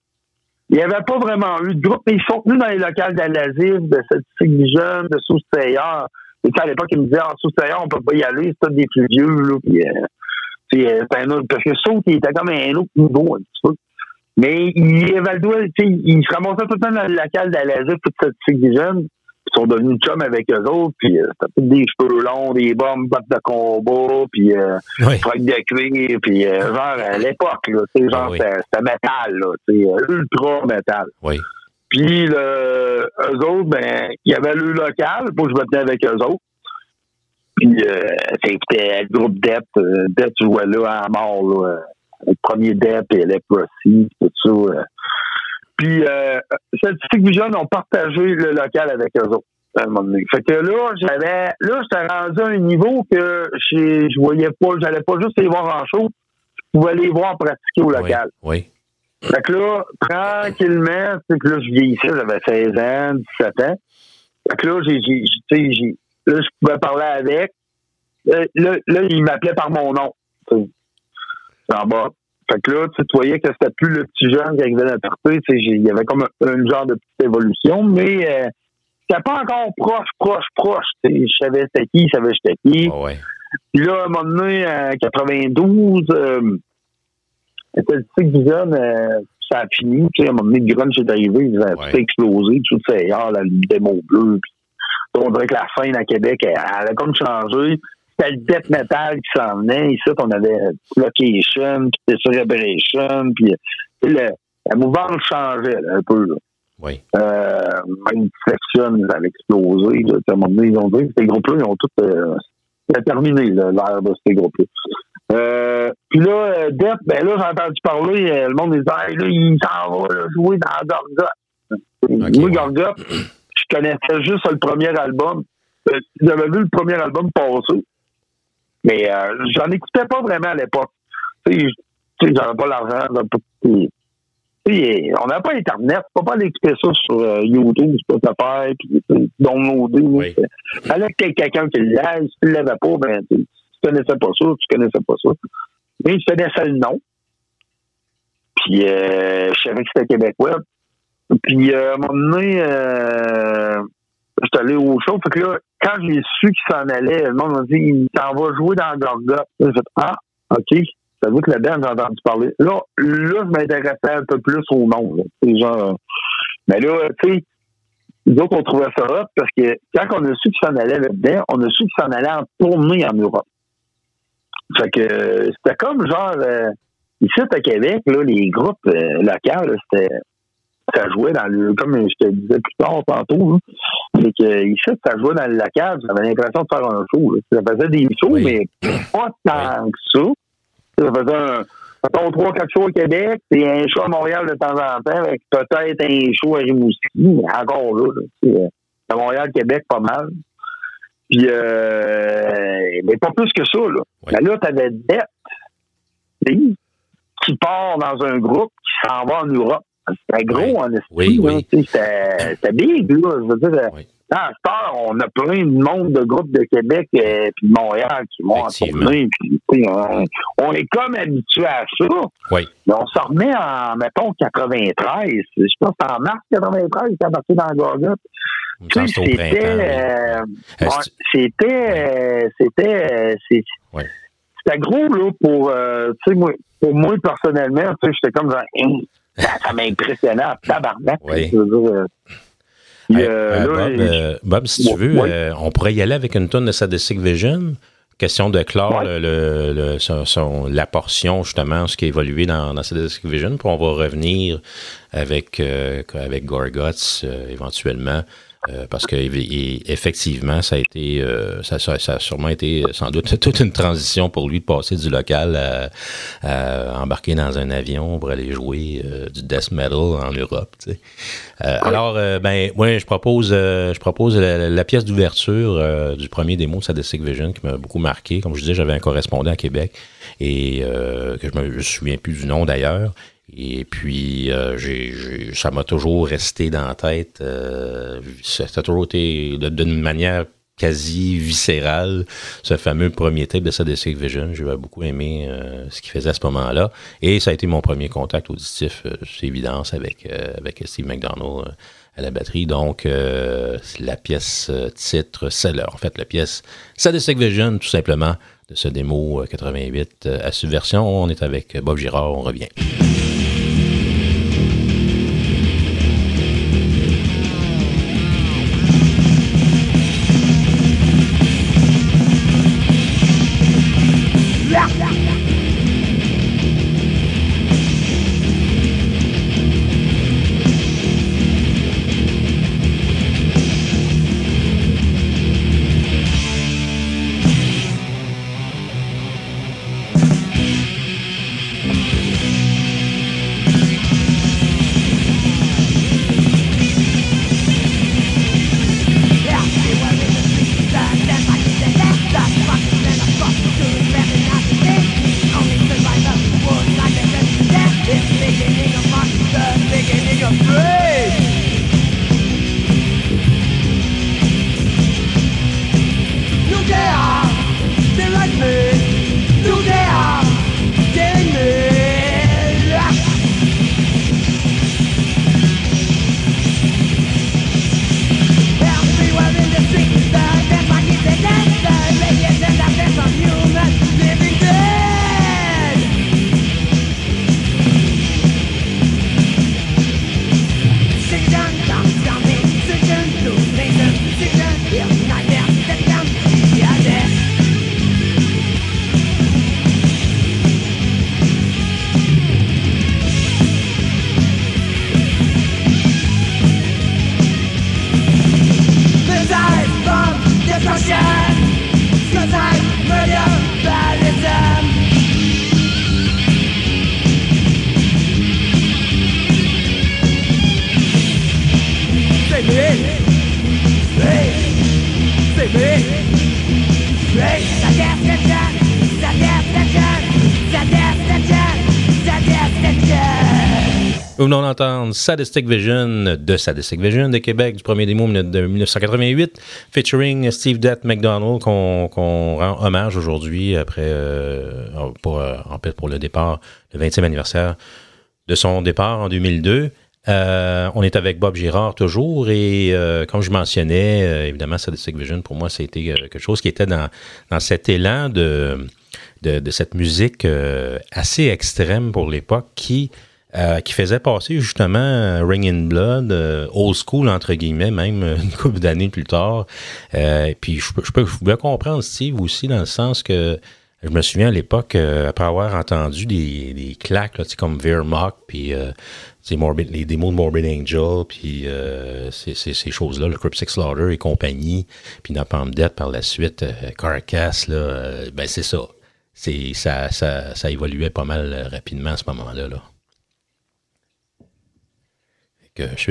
il n'y avait pas vraiment eu de groupe, mais ils sont tenus dans les locales d'Alazif, de cette jeune, de Sousteyeur. Et à l'époque, ils me disaient, ah, Sousteyeur, on peut pas y aller, c'est des plus vieux, là. Puis, c'est un autre, parce que Saut, il était comme un autre niveau, un petit peu. Mais il évaluait, il se ramassait tout le temps dans le local d'Alazif, toute cette cycle jeunes. Ils sont devenus chums avec eux autres, puis euh, c'était des cheveux longs, des bombes, bottes de combat, puis euh,
Oui.
de cuir, puis euh, genre à l'époque, là, sais, genre
Ah oui.
c'était métal, là, sais, euh, ultra métal.
Oui.
Puis le, eux autres, ben, il y avait le local, pour que je me tenais avec eux autres. Puis euh, c'était le groupe Depp, euh, Depp jouait là à mort, là, le premier Depp et Leprosy, tout ça. Euh. Puis euh, Scientific Vision ont partagé le local avec eux autres. à un moment donné. Fait que là, j'avais là, j'étais rendu à un niveau que je, voyais pas, j'allais pas juste les voir en show, je pouvais les voir pratiquer au local.
Oui.
Fait que là, tranquillement, c'est que là, je vieillissais, j'avais 16 ans, 17 ans. Fait que là, j'ai, j'ai, j'ai- tu sais, j'ai, là, je pouvais parler avec. Euh, Là, là, il m'appelait par mon nom. En bas. Fait que là, tu sais, tu voyais que c'était plus le petit jeune qui arrivait dans la partie. Il y avait comme un, un genre de petite évolution, mais euh, c'était pas encore proche, proche, proche. tu sais, Je savais c'était qui, je savais j'étais qui.
Ah ouais.
Puis là, à un moment donné, en 92, euh, c'était le cycle Vision, euh, ça a fini. Tu sais, à un moment donné, le grunge est arrivé, ça a
Ouais.
tout explosé, tout c'est hier, la démo bleue. Puis, on dirait que la scène à Québec, elle, elle a comme changé. C'était le death metal qui s'en venait. Ici, on avait Location, puis Cerebration, puis le, la mouvance changeait là, un peu. Là.
Oui.
Euh, même Section, ça avait explosé. Là, à un moment donné, ils ont dit que ces groupes-là, ils ont tout euh, terminé l'ère de ces groupes-là. Euh, puis là, euh, Death, ben là, j'ai entendu parler, le monde disait hey, là, il s'en va là, jouer dans Gorgot.
Ok,
Moi,
ouais.
Gorgot, je connaissais juste le premier album. J'avais vu le premier album passer. Mais euh, j'en écoutais pas vraiment à l'époque. Tu sais, j'avais pas l'argent. on n'a pas Internet. Tu peux pas aller écouter ça sur euh, YouTube, Spotify, puis downloader.
Oui.
Fallait que quelqu'un qui l'ait. Si tu l'avais pas, ben, tu, tu connaissais pas ça, tu connaissais pas ça. Mais je connaissais le nom. Puis, euh, je savais que c'était québécois. Puis, euh, à un moment donné, euh, j'étais allé au show. Fait que là, quand j'ai su qu'il s'en allait, le monde m'a dit, il s'en va jouer dans Gorgot. J'ai fait, ah, OK. Ça veut que la band, j'ai entendu parler. Là, là, je m'intéressais un peu plus au nom. C'est genre, mais là, tu sais, nous autres, on trouvait ça hot parce que quand on a su qu'il s'en allait là-dedans, on a su qu'il s'en allait en tournée en Europe. Fait que euh, c'était comme genre euh, ici à Québec, là, les groupes euh, locaux, c'était ça jouait dans le comme je te disais plus tard tantôt, là, c'est que ici, ça jouait dans le local, j'avais l'impression de faire un show. là. Ça faisait des shows,
Oui.
mais pas tant que ça. Ça faisait un mettons, trois, quatre shows au Québec, c'est un show à Montréal de temps en temps, avec peut-être un show à Rimouski, mais encore là, euh, à Montréal, Québec, pas mal. Puis, euh, mais pas plus que ça, là.
Oui.
Mais là, t'avais Dette, qui part dans un groupe qui s'en va en Europe. C'était gros en esprit,
Oui, oui.
C'était big, là. Je veux dire,
Oui.
heure, on a plein de monde de groupes de Québec et puis de Montréal qui vont en tournée. Puis, on, on est comme habitué à ça.
Oui.
Mais on s'en remet en, mettons, 93. Je pense que c'est en mars 93 qu'il est parti dans Gorgot.
Il me
Tu
semble
sais,
que c'est au
c'était... euh,
Euh, c'est-
c'était... euh, C'était... euh, c'est- gros, là, pour... euh, tu sais, moi, pour moi, personnellement, tu sais, j'étais comme genre... Ça, m'impressionnait en tabarnak.
Oui.
Je veux dire, euh, puis,
Hey,
euh,
euh,
là,
Bob, euh, Bob, si tu
Ouais,
veux,
ouais.
euh, on pourrait y aller avec une tonne de Sadistic Vision. Question de clore
Ouais.
le, le- le- son- son- la portion, justement, ce qui a évolué dans, dans Sadistic Vision. Puis on va revenir avec, avec Gorguts, éventuellement, Euh, parce que et- effectivement, ça a été, euh, ça, ça, ça a sûrement été euh, sans doute toute une transition pour lui de passer du local à, à embarquer dans un avion pour aller jouer euh, du death metal en Europe. tu sais. Euh, alors, ben, moi, je propose, euh, je propose la, la pièce d'ouverture euh, du premier démo de Sadistic Vision qui m'a beaucoup marqué. Comme je disais, j'avais un correspondant à Québec et euh, que je me je me souviens plus du nom d'ailleurs. Et puis, euh, j'ai, j'ai- ça m'a toujours resté dans la tête. Euh, ça a toujours été d'une manière quasi viscérale, ce fameux premier tape de Sadistic Vision. J'ai beaucoup aimé euh, ce qu'il faisait à ce moment-là. Et ça a été mon premier contact auditif, euh, c'est évidence, avec, euh, avec Steve McDonald euh, à la batterie. Donc, la pièce titre, c'est là, en fait, la pièce Sadistic Vision, tout simplement, de ce démo euh, 88 euh, à Subversion. On est avec Bob Girard, on revient. Venons d'entendre Sadistic Vision de Sadistic Vision de Québec, du premier démo de 1988, featuring Steve Death McDonald, qu'on rend hommage aujourd'hui après, euh, pour, euh, en fait, pour le départ, le 20e anniversaire de son départ en 2002. Euh, on est avec Bob Girard toujours et comme je mentionnais, évidemment, Sadistic Vision, pour moi, c'était quelque chose qui était dans, dans cet élan de, de, cette musique assez extrême pour l'époque qui, euh, qui faisait passer justement euh, Ring in Blood, euh, old school entre guillemets, même euh, une couple d'années plus tard. Euh, puis je, peux- je, peux, comprendre Steve aussi dans le sens que je me souviens à l'époque, après avoir entendu des, des claques là, comme Veermok, puis Morbid, les démos de Morbid Angel, puis euh, ces, ces, choses-là, le Cryptic Slaughter et compagnie, puis Napalm Death par la suite, euh, Carcass, là, ben c'est ça. Ça, ça. Ça évoluait pas mal rapidement à ce moment-là. Là.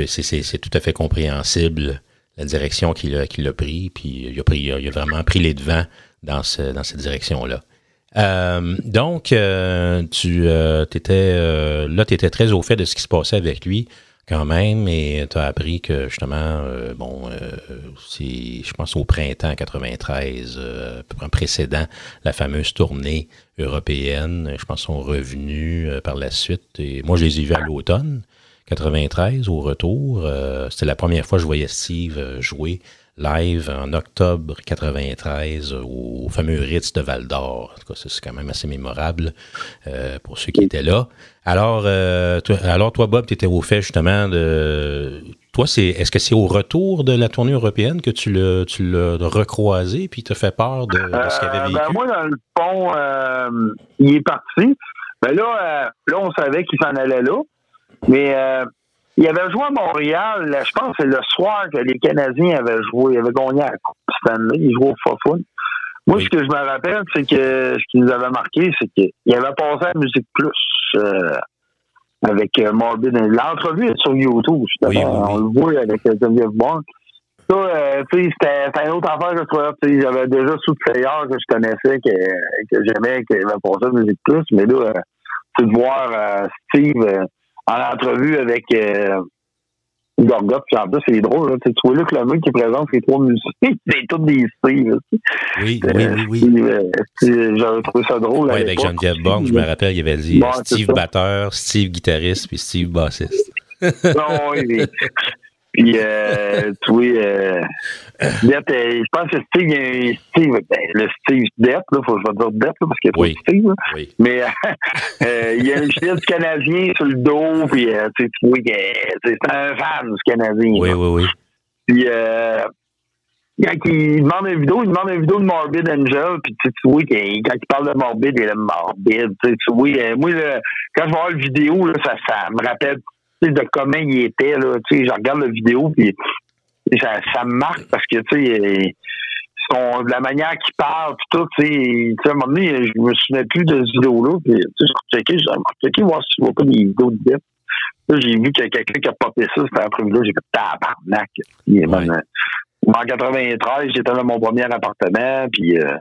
C'est, tout à fait compréhensible la direction qu'il a, a pris, puis il a, pris, il vraiment pris les devants dans, ce, dans cette direction-là. Euh, donc, euh, tu euh, étais euh, là, tu étais très au fait de ce qui se passait avec lui quand même, et tu as appris que justement, bon, c'est, je pense au printemps 93, euh, un précédent, la fameuse tournée européenne, je pense sont revenus par la suite, et moi je les ai vus à l'automne 93 au retour. Euh, c'était la première fois que je voyais Steve euh, jouer live en octobre 93 au fameux Ritz de Val d'Or. En tout cas, c'est quand même assez mémorable euh, pour ceux qui étaient là. Alors, euh, toi, alors toi, Bob, tu étais au fait justement de. Toi, c'est est-ce que c'est au retour de la tournée européenne que tu l'as, tu l'as recroisé puis t'as fait peur de, de ce qu'il avait
Euh,
vécu?
ben, moi, dans le fond, euh, il est parti. Ben là, euh, là, on savait qu'il s'en allait là. Mais euh, il avait joué à Montréal, je pense que c'est le soir que les Canadiens avaient joué. Ils avaient gagné à la Coupe Stanley. Ils jouaient au Fofun. Moi, ce que je me rappelle, c'est que ce qui nous avait marqué, c'est qu'il avait passé à Musique Plus euh, avec euh, Morbid. L'entrevue est sur YouTube, justement. On le voit avec euh, Geneviève Bond. Ça, euh, c'était une autre affaire que je trouvais. J'avais déjà sous que je connaissais, que, que j'aimais, qui avait passé à Musique Plus. Mais là, euh, tu sais, de voir euh, Steve en entrevue avec euh, Gorgot, puis en plus, c'est drôle. Là, tu vois là que le mec qui présente les trois musiciens, c'est tous des Steve. sais.
Oui,
Euh,
oui, oui, oui.
Euh, J'avais trouvé ça drôle. à
Ouais, avec. Geneviève Borg, je me rappelle, il avait dit
Bon,
Steve batteur, Steve guitariste, puis Steve bassiste.
Non, oui, oui. Puis, euh, tu vois, euh, Depp, euh, je pense que Steve, il y a- Steve ben, le Steve Depp, là, faut que je vais dire Depp, là, parce qu'il y a trop
Oui.
de Steve, là.
Oui.
Mais, euh, il y a une chaise du Canadien sur le dos, puis, euh, tu sais, tu vois euh, c'est un fan du Canadien.
Oui,
là.
oui, oui.
Puis, euh, quand il demande une vidéo, il demande une vidéo de Morbid Angel, puis tu, sais, tu vois quand il parle de Morbid, il est Morbid. Tu, sais, tu vois, euh, moi, là, quand je vois la vidéo, là, ça, ça me rappelle de comment il était. Là, tu sais, je regarde la vidéo, puis ça, ça me marque parce que tu sais, euh, son, de la manière qu'il parle, puis tout, tu sais, à un moment donné, je me souviens plus de cette vidéo-là, puis tu sais, je checké, j'ai checké voir si je vois pas des vidéos de Depp. Là, j'ai vu qu'il y a quelqu'un qui a popé ça cet après-midi-là, j'ai fait tabarnak. Euh,
Ouais.
man, en 93, j'étais dans mon premier appartement, puis euh,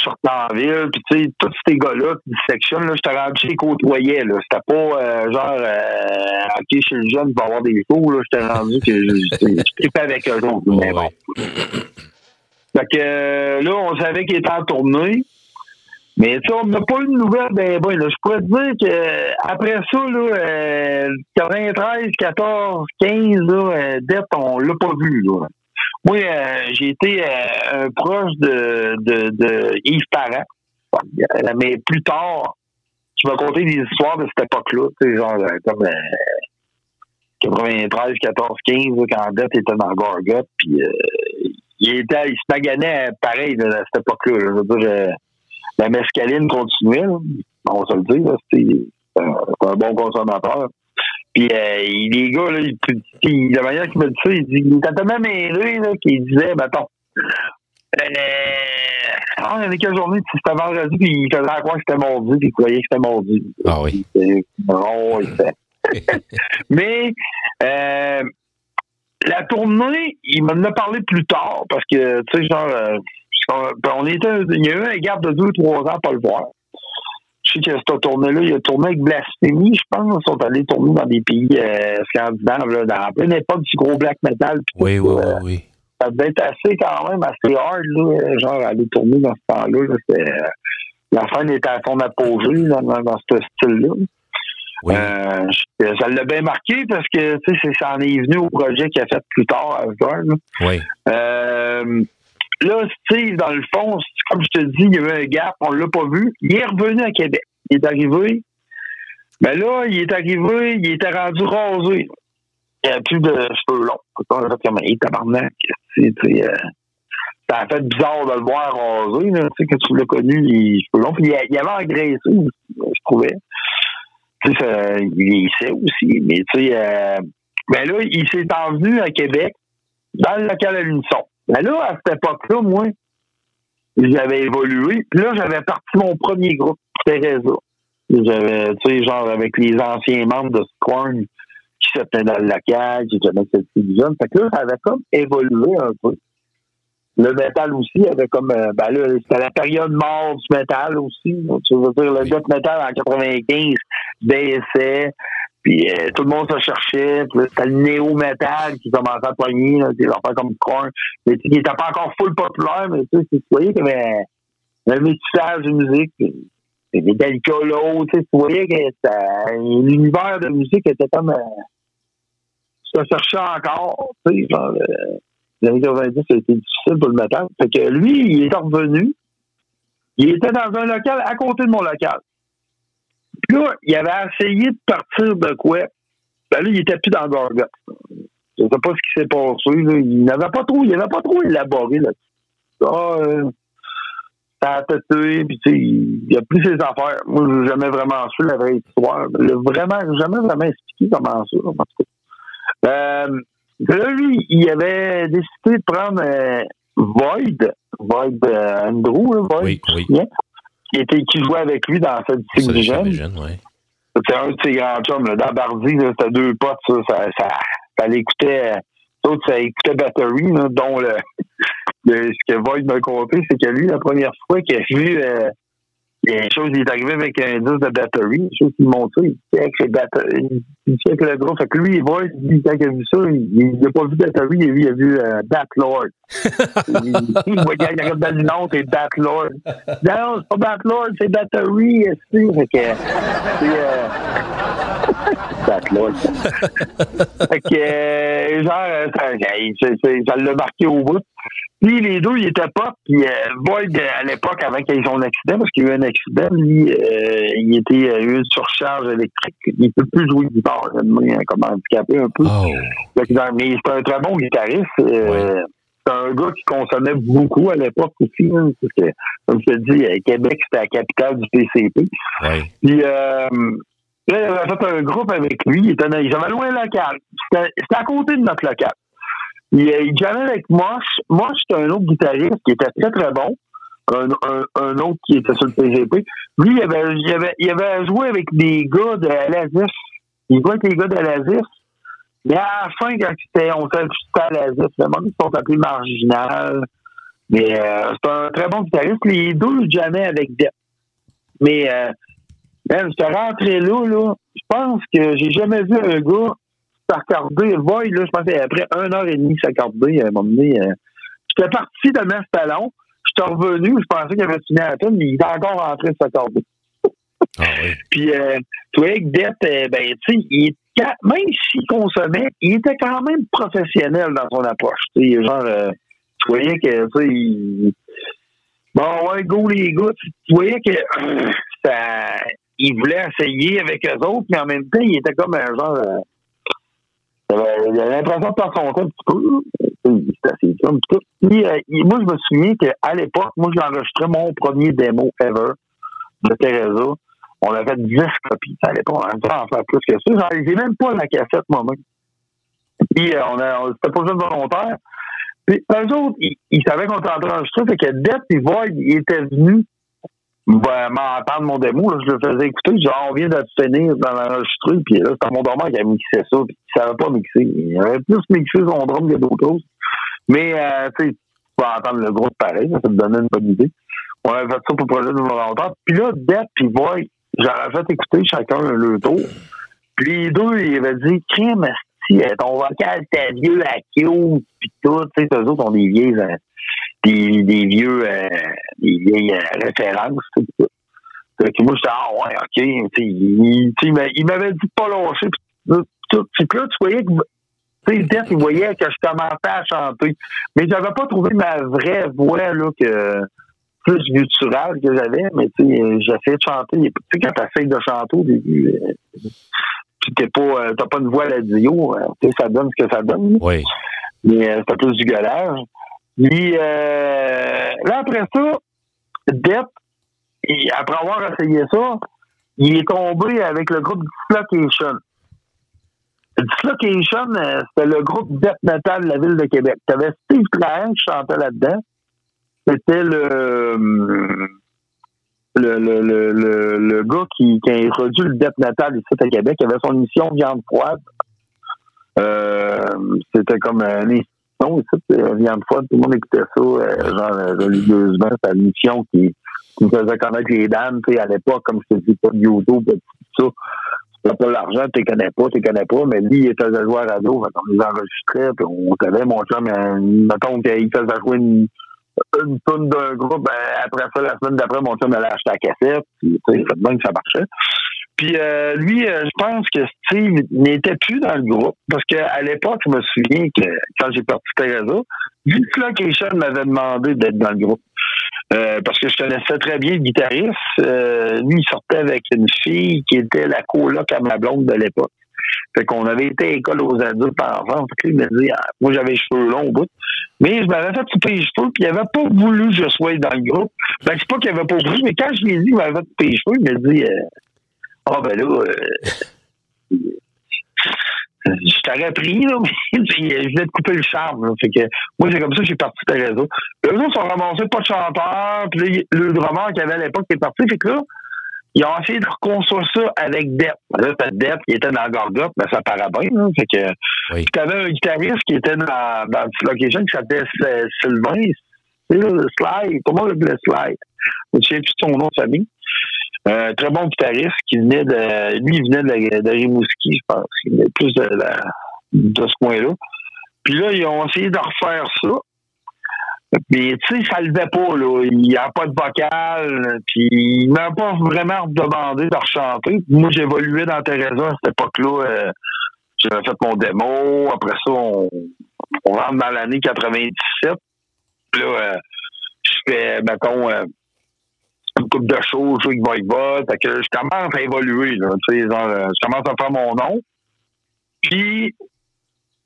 je sortais en ville, puis tu sais, tous ces gars-là, qui sectionnent, là, j'étais rendu, je les côtoyais, là. C'était pas euh, genre, euh, OK, chez le jeune, il va avoir des shows, là. J'étais rendu que je, je, je tripais avec eux autres, mais bon. Fait que euh, là, on savait qu'il était en tournée. Mais tu sais, on n'a pas eu de nouvelles ben ben. Là. Je pourrais te dire que après ça, là, euh, 93, 14, 15, là, euh, Depp, on l'a pas vu. Là. Moi, euh, j'ai été euh, un proche de, de, de Yves Parent. Euh, Mais plus tard, tu m'as conté des histoires de cette époque-là, tu sais, genre comme euh, 93, 14, 15, là, quand Depp était dans Gorgot, puis il était, il se maganait pareil là, à cette époque-là. la mescaline continuait, on va se le dire, c'est un bon consommateur. Puis euh, les gars, là, il, il- la manière qu'il me dit ça, il, dit, il était tellement mêlé là, qu'il disait, ben attends, euh, il y avait quelle journée, tu sais, c'était vendredi, puis il faisait à croire que c'était mardi, puis il croyait que c'était mardi.
Ah oui.
Puis, euh, oh. Mais euh, la tournée, il m'en a parlé plus tard parce que, tu sais, genre, euh, on, on était, il y a eu un gap de deux, trois ans à pas le voir. Je sais que cette tournée-là, il a tourné avec Blasphemy, je pense. Ils sont allés tourner dans des pays euh, scandinaves, là, dans pleine époque du gros black metal.
Oui,
tout,
oui, oui,
euh,
oui.
ça devait être assez quand même, assez hard, là, genre aller tourner dans ce temps-là. là, euh, la scène était à son apogée dans, dans, dans ce style-là.
Oui.
Euh, ça l'a bien marqué parce que tu sais, ça en est venu au projet qu'il a fait plus tard à.
Oui.
Euh, là, Steve, dans le fond, comme je te dis, il y a eu un gap, on l'a pas vu. Il est revenu à Québec. Il est arrivé. Ben là, il est arrivé, il était rendu rasé. Il n'y avait plus de cheveux longs. On a fait comme, hey, tabarnak. Euh, ça a fait bizarre de le voir rasé. Tu sais, que tu l'as connu, les cheveux longs. Puis il, avait engraissé je trouvais. Tu sais, il vieillissait aussi. Mais tu sais, euh, ben là, il s'est envenu à Québec, dans le local à l'unisson. Ben là, à cette époque-là, moi, j'avais évolué. Puis là, j'avais parti mon premier groupe, Teresa. J'avais, tu sais, genre avec les anciens membres de Scorn qui se tenaient dans le local, qui tenaient cette jeune. Fait que là, ça avait comme évolué un peu. Le métal aussi avait comme, euh, ben là, c'était la période mort du métal aussi. Tu veux dire, le death metal en 95 baissait, puis euh, tout le monde se cherchait. C'était le néo-metal qui commençait à pogner, là, des affaires comme Korn. Mais il n'était pas encore full populaire, mais tu sais, tu voyais qu'il y avait métissage de musique. puis Metallica là, tu sais, tu voyais que l'univers de musique était comme euh, se cherchait encore, tu sais, genre euh, les années 90, ça a été difficile pour le métal. Fait que lui, il est revenu. Il était dans un local à côté de mon local. Puis là, il avait essayé de partir de quoi? Ben là, il était plus dans Gorgot. Je sais pas ce qui s'est passé. Là. Il n'avait pas trop, il n'avait pas trop élaboré là Ah, euh, ça a têté, puis tu sais, il a plus ses affaires. Moi, j'ai jamais vraiment su la vraie histoire. Le vraiment, jamais vraiment expliqué comment ça. en tout cas. Euh, là, lui, il avait décidé de prendre euh, Void, Void euh, Andrew, là, Void,
Oui, oui.
Qui, était, qui jouait avec lui dans cette
je savais, jeune, ouais.
C'était un de ses grands chums, là, dans Bardi, c'était deux potes, ça, ça, ça, ça l'écoutait, l'autre, ça écoutait Battery, là, dont le, le- ce que Void m'a conté, c'est que lui, la première fois qu'il a vu, euh, il y a une chose, il est arrivé avec un disque de Battery, une chose qu'il montrait, il disait avec les Battery, il avec le gros, fait que lui, Void, lui, quand il a vu ça, il n'a pas vu Battery, lui, il a vu euh, Batlord. il, il voyait, il regarde dans le nom, c'est Batlord. Non, c'est pas Batlord, c'est que, fait que, c'est, euh, Fait que, euh, genre, euh, ça, ça, ça- ça l'a marqué au bout. Puis les deux, ils étaient pas. Puis euh, Boyd, à l'époque, avant qu'il ait son accident, parce qu'il y a eu un accident, lui, euh, il était euh, eu une surcharge électrique. Il peut plus jouer de guitare. Il est devenu, euh, comme handicapé un peu.
Oh.
Mais c'est un très bon guitariste. Euh, C'est un gars qui consommait beaucoup à l'époque aussi. hein, parce que, comme je te dis, Québec, c'était la capitale du PCP.
Ouais.
Puis euh, là, il avait fait un groupe avec lui. Il était ils avaient local. C'était à côté de notre local. Il, euh, il jammait avec Mosh. Mosh, c'était un autre guitariste qui était très, très bon. Un, un, autre qui était sur le PGP. Lui, il avait, il, avait, il avait joué avec des gars de l'Azif. Il jouait avec les gars de l'Azif. Mais à la fin, quand c'était, on c'était à l'Azif. Le monde, ils sont appelés marginal. Mais euh, c'est un très bon guitariste. Les deux jammaient avec Depp. Mais euh, man, j'étais rentré là, là. Je pense que j'ai jamais vu un gars s'accorder. Voy, là, je pense que après une heure et demie s'accorder à un moment donné. euh, J'étais parti de mes talons. J'étais revenu, je pensais qu'il avait fini à la peine, mais il est encore en train de s'accorder.
Ah oui.
Puis, euh, Depp, euh, ben, tu sais, il est même s'il consommait, il était quand même professionnel dans son approche. Tu sais, genre, euh, tu voyais que, tu il... bon, ouais, go les gars, tu, tu voyais que euh, ça, il voulait essayer avec eux autres, mais en même temps, il était comme un genre, euh, il avait l'impression de faire son temps un petit peu. Un petit peu. Puis, euh, moi, je me souviens qu'à l'époque, moi, j'ai enregistré mon premier démo ever de Teresa. On avait 10 copies à l'époque. On en faire plus que ça. J'ai même pas la cassette moi-même. Puis euh, on a, on- pas juste volontaire. Puis eux autres, ils, savaient qu'on était en train d'enregistrer, fait que Depp et Void, ils étaient venus m'entendre mon démo. Là, je le faisais écouter. Genre, on vient de finir dans l'enregistrer, puis là, c'était mon dormant qui a mixé ça, puis il savait pas mixer. Il avait plus mixé son drum que d'autres choses. Mais, euh, tu sais, tu peux entendre le groupe pareil, ça te donnait une bonne idée. On avait fait ça pour le projet de volontaire. Puis là, Depp et Void, j'aurais fait écouter chacun le tour. Puis les deux, ils avaient dit, crème, ton vocal, t'es vieux à Q, puis tout, tu sais, eux autres ont des vieilles, euh, des, des vieux, euh, des vieilles euh, références, tout ça. Fait que moi, j'étais, ah ouais, ok, tu sais, il, il m'a- il m'avait dit de pas lâcher, puis tout. tout. Puis là, tu voyais que, tu sais, il voyait que je commençais à chanter. Mais j'avais pas trouvé ma vraie voix, là, que, plus gutturale que j'avais, mais tu sais, j'essayais de chanter. Tu sais, quand t'essayes de chanter au début, euh, tu t'es pas, euh, t'as pas une voix à la dio, euh, tu sais, ça donne ce que ça donne.
Oui.
Mais c'était plus du gueulage. Puis, euh, là, après ça, Depp, après avoir essayé ça, il est tombé avec le groupe Dislocation. Dislocation, euh, c'était le groupe death metal de la ville de Québec. T'avais Steve Trahan qui chantait là-dedans. C'était le, le, le, le, le, gars qui, a introduit le death metal ici à Québec. Il avait son émission Viande froide. Euh, c'était comme un émission ici, euh, Viande froide. Tout le monde écoutait ça, euh, genre euh, religieusement. C'était une émission qui, qui faisait connaître les dames. Tu sais, à l'époque, comme je te dis, pas de YouTube, tout ça. Tu pas l'argent, tu les connais pas, tu les connais pas, mais lui, il était un joueur radio, fait qu'on les enregistrait, puis on savait, mon chum, mettons qu'il faisait jouer une, une tonne d'un groupe, ben, après ça, la semaine d'après, mon chum allait acheter la cassette, puis tu bien que ça marchait. Puis euh, lui, euh, je pense que Steve n'était plus dans le groupe, parce qu'à l'époque, je me souviens que quand j'ai parti Teresa, Dislocation m'avait demandé d'être dans le groupe. Euh, parce que je connaissais très bien le guitariste. Euh, lui, il sortait avec une fille qui était la coloc à ma blonde de l'époque. Fait qu'on avait été à l'école aux adultes que lui, il me dit, ah, moi, j'avais les cheveux longs au bout. Mais je m'avais fait couper les cheveux, puis il avait pas voulu que je sois dans le groupe. Ben, c'est pas qu'il avait pas voulu, mais quand je lui ai dit qu'il m'avait fait couper les cheveux, il m'a dit, euh, ah, ben là, euh, je t'aurais pris, là, mais je venais de couper le charme. Là. Fait que moi, c'est comme ça que j'ai parti de réseau. Eux autres sont ramassés pas de chanteur, puis là, le drummer qu'il y avait à l'époque qui est parti. Fait que là, ils ont essayé de reconstruire ça avec Depp. Là, t'as Depp qui était dans Gorgot, ben ça paraît bien. Là. Fait que
Oui.
tu avais un guitariste qui était dans, dans Location qui s'appelait Sylvain. C'est là, le Slide. Comment le le Slide? Je ne sais plus son nom de famille. Un très bon guitariste qui venait de. Lui, il venait de, Rimouski, je pense. Il venait plus de, de ce coin-là. Puis là, ils ont essayé de refaire ça. Puis, tu sais, ça levait pas, là. Il n'y a pas de vocal. Puis, il m'a pas vraiment demandé de rechanter. Moi, j'évoluais dans Teresa à cette époque-là. Euh, J'avais fait mon démo. Après ça, on, on rentre dans l'année 97. Puis là, euh, je fais, mettons, euh, une coupe de show, je joue avec Voivod. Fait que je commence à évoluer, là. Genre, euh, je commence à faire mon nom. Puis,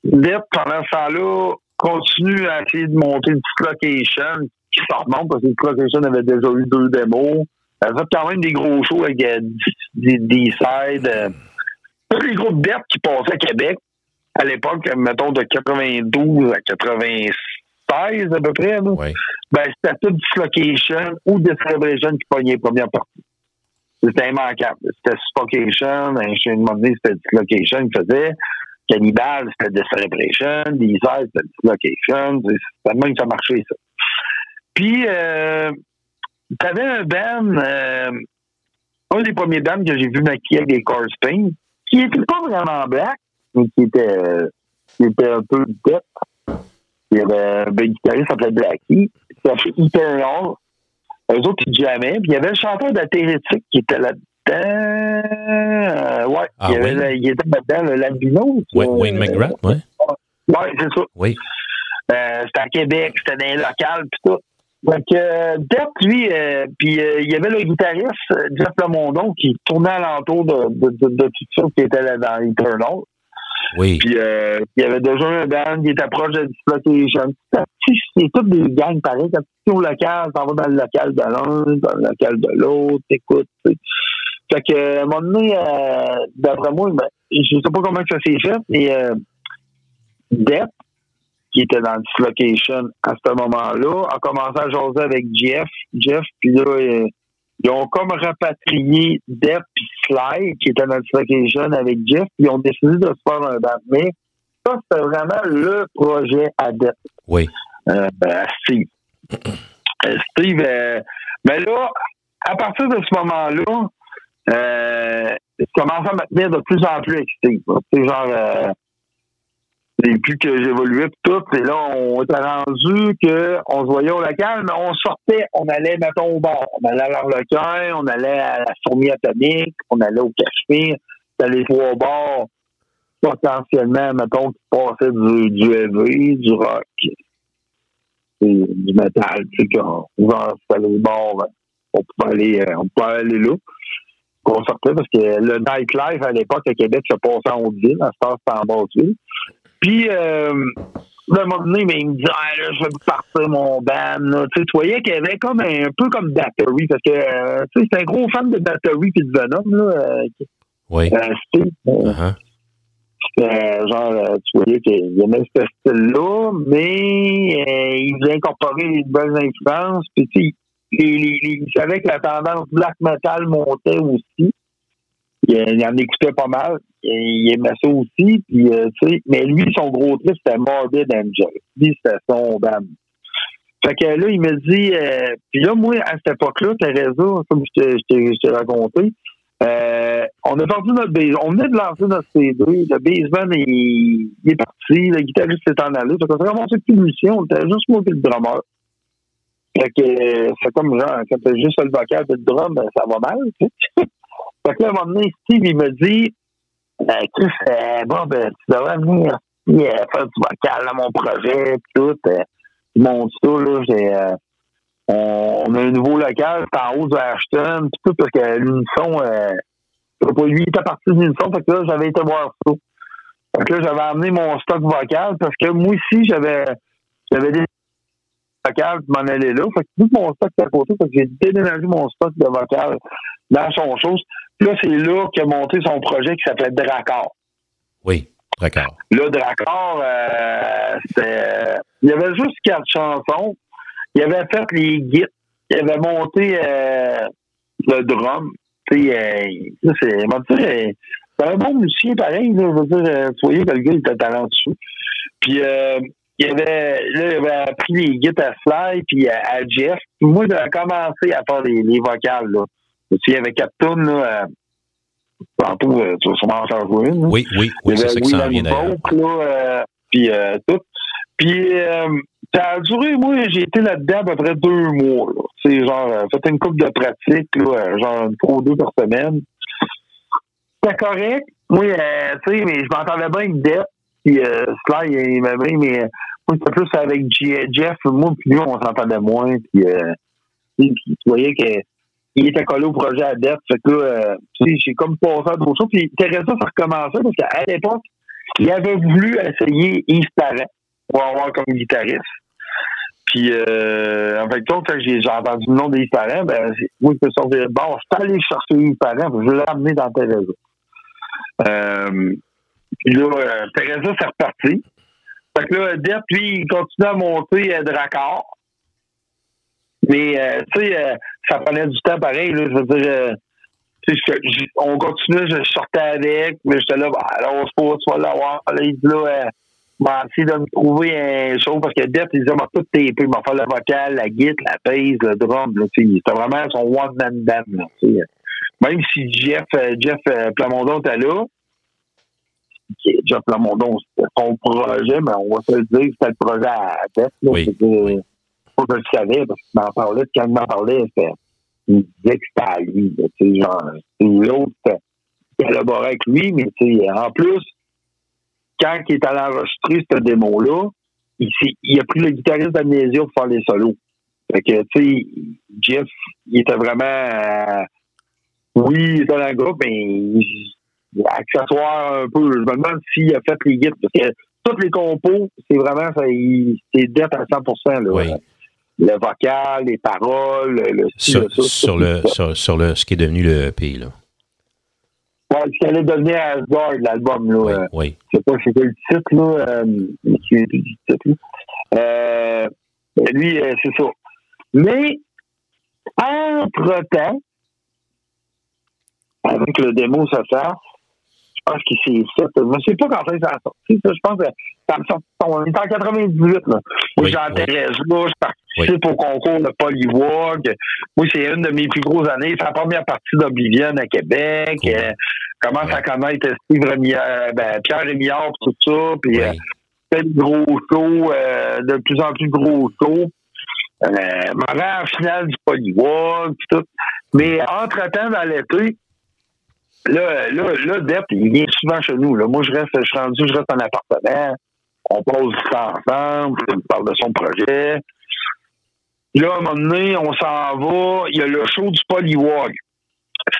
Depp, pendant ce temps-là, continue à essayer de monter une petite location qui se remonte parce que une location avait déjà eu deux démos. Elle fait quand même des gros shows avec euh, des, des sides. euh, tous les groupes Depp qui passaient à Québec, à l'époque, mettons de 92 à 96 à peu près, là,
Oui.
ben, c'était tout Dislocation ou Celebration qui pognait les premières parties. C'était immanquable. C'était Suffocation, un chien de c'était Dislocation qui faisait. Cannibal, c'était Celebration. Desire, c'était Dislocation. C'était le même que ça marchait, ça. Puis, euh, t'avais un band, euh, un des premiers bands que j'ai vu maquiller avec des Spain, qui était pas vraiment black, mais qui était, euh, qui était un peu deep. Il y avait un guitariste qui s'appelait Blackie, qui s'appelait Eternal. Eux autres, ils jammaient. Puis il y avait le chanteur d'Athérétique qui était là-dedans. Euh, ouais,
Ah,
il, y avait
oui?
le- il était là-dedans, le Lambino.
Wayne,
Euh,
Wayne McGrath, oui.
Ouais, c'est ça.
Oui.
Euh, c'était à Québec, c'était dans les locales, puis tout. Donc, euh, Depp, lui, euh, puis euh, il y avait le guitariste, euh, Jeff Lamondon, qui tournait alentour de, de, de, de tout ça, qui était là dans Eternal.
Oui.
Puis euh, il y avait déjà un band qui était proche de Dislocation. C'est toutes des gangs pareils. Quand au local, dans le local de l'un, dans le local de l'autre, t'écoutes. Fait que, à un moment donné, euh, d'après moi, ben, je sais pas comment ça s'est fait, mais euh, Depp, qui était dans Dislocation à ce moment-là, a commencé à jaser avec Jeff. Jeff, puis là, euh, ils ont comme rapatrié Depp Sly, qui était dans Dislocation avec Jeff, puis ils ont décidé de se faire un band. Mais ça, c'était vraiment le projet à Depp,
Oui.
euh, à Steve. Euh, Steve, euh, ben là, à partir de ce moment-là, euh, je commençais à me tenir de plus en plus sais, genre, et plus que j'évoluais tout, et là, on était rendu que on se voyait au local, mais on sortait, on allait, mettons, au bar. On allait à l'Arlequin, on allait à la fourmi atomique, on allait au Cachemire, c'était les trois bars, potentiellement, mettons, qui passaient du, du heavy, du rock, du métal, tu sais, les bars, on pouvait aller, euh, on aller là. Qu'on sortait parce que le nightlife à l'époque à Québec se passait en Haute-Ville, à ce temps c'était en Basse-Ville. Puis, euh, à un moment donné, mais il me dit, ah, là, je vais partir mon band. Tu sais, tu voyais qu'il y avait comme un, peu comme Battery, parce que, euh, tu sais, c'est un gros fan de Battery puis de Venom, là. Euh,
Oui.
euh,
Uh-huh.
genre, tu voyais qu'il aimait ce style-là, mais il voulait incorporer les bonnes influences. Puis, tu sais, il savait que la tendance black metal montait aussi. Il, il en écoutait pas mal. Il aimait ça aussi. Puis, euh, mais lui, son gros truc, c'était Morbid Angel. Lui, c'était son band. Fait que là, il me dit, euh, puis là, moi, à cette époque-là, Teresa, comme je t'ai- raconté, euh, on a perdu notre base. On venait de lancer notre CD. Le baseman, il, il est parti. Le guitariste s'est en allé. Fait qu'on s'est ramassé plus musiciens. On était juste moi le drummer. Fait que euh, c'est comme genre, quand t'as juste le vocal et le drum, ben, ça va mal. fait que là, à un moment donné, Steve, il me dit, ben, Chris, euh, bon, ben, tu devrais venir euh, faire du vocal à mon projet, pis tout. Euh, monte ça, là, j'ai, euh, on, on a un nouveau local, c'est en haut de Ashton, tout, parce que l'unisson, euh, Lui, il était parti d'une son, fait que là, j'avais été voir ça. Fait que là, j'avais amené mon stock vocal parce que moi aussi, j'avais j'avais des vocal qui m'en allait là. Fait que tout mon stock était à côté, fait que j'ai déménagé mon stock de vocal dans son chose. Là, c'est là qu'il a monté son projet qui s'appelait Dracar.
Oui, d'accord.
Là, Dracar, euh, c'était. Il y avait juste quatre chansons. Il avait fait les guides. Il avait monté euh, le drum. Tu sais, euh, c'est. euh, C'est un bon musicien pareil, là. Je veux dire, euh, tu voyais que le gars, il était talentueux. Puis, euh, il avait, là, il avait appris les guides à Sly, puis à, à Jeff. Moi, j'ai commencé à faire les, les vocales, là. Tu sais, il y avait quatre tunes, là. tantôt, tu vas sûrement en faire jouer une.
Oui, oui, oui, c'est ça qui s'en vient d'ailleurs.
Euh, puis euh, tout. Puis euh, ça a duré, moi, j'ai été là-dedans à peu près deux mois. C'est genre, euh, fait une couple de pratique, là, euh, genre une fois ou deux par semaine. C'était correct. Moi, euh, tu sais, mais je m'entendais bien avec Depp, puis euh, Sly, il m'aimait, mais moi, c'était plus avec J- Jeff, moi, puis lui, on s'entendait moins, puis euh, puis tu voyais que il était collé au projet à Depp. Fait que là, euh, j'ai comme passé à d'autres choses. Puis Teresa, ça recommençait parce qu'à l'époque, il avait voulu essayer Yves Parent pour avoir comme guitariste. Puis, euh, en fait, quand j'ai j'ai entendu le nom d'Yves Parent, ben, moi, je me suis bon, je suis allé chercher Yves Parent, je l'ai amené dans Teresa. Euh, puis là, euh, Teresa, c'est reparti. Fait que là, Depp, lui, il continue à monter euh, Dracar. Mais, euh, tu sais, euh, ça prenait du temps pareil, là. Je veux dire, euh, je- je- on continuait, je sortais avec, mais j'étais là, bah, alors, on se pose, tu vas l'avoir. Là, il dit là, euh, m'a essayé de me trouver un show parce que Depp, il disait, m'a tout tapé, il m'a fait le vocal, la guitare, la bass, le drum, là, c'était vraiment son one-man band, là. Même si Jeff, euh, Jeff Plamondon était là, Jeff Plamondon, c'était son projet, mais on va se le dire, c'était le projet à Depp, là.
Oui,
pas que je savais, parce qu'il m'en parlait, quand il m'en parlait, il disait que c'était à lui, tu sais, genre, l'autre collaborait avec lui, mais en plus, quand il est allé enregistrer cette démo-là, il, il a pris le guitariste d'Amnésia pour faire les solos. Fait que, tu sais, Jeff, il était vraiment, euh, oui, il était dans le groupe, mais accessoire un peu. Je me demande s'il a fait les guides, parce que tous les compos, c'est vraiment, c'est dette à 100%, là.
Oui.
Le vocal, les paroles, le style,
Sur,
le ça,
sur
tout
le, sur, sur le, ce qui est devenu le EP, là.
Ouais, ce qui allait devenir Asgard, l'album, là.
Oui,
euh,
oui.
je sais pas c'était le titre, là, euh, je souviens plus du titre, là. Euh, lui, euh, c'est ça. Mais, entre-temps, avec le démo, ça sort, je pense qu'il s'est fait, je ne sais pas quand ça a sorti, ça, je pense que ça me sort, on est en 98, là. Moi,
Oui,
j'ai
oui.
Thérèse là, je participe au concours de Polywalk. Moi, c'est une de mes plus grosses années. C'est la première partie d'Oblivion à Québec.
Cool.
Euh, commence à connaître Steve Rémillard, ben, Pierre Rémillard, tout ça. Puis, euh, gros shows, euh, de plus en plus gros shows. Euh, rends en finale du Polywalk, tout. Mais entre-temps, dans l'été, là, là, là, Depp, il vient souvent chez nous. Là. Moi, je reste, je suis rendu, je reste en appartement. On pose temps ensemble, il me parle de son projet. Là, à un moment donné, on s'en va. Il y a le show du Polywalk.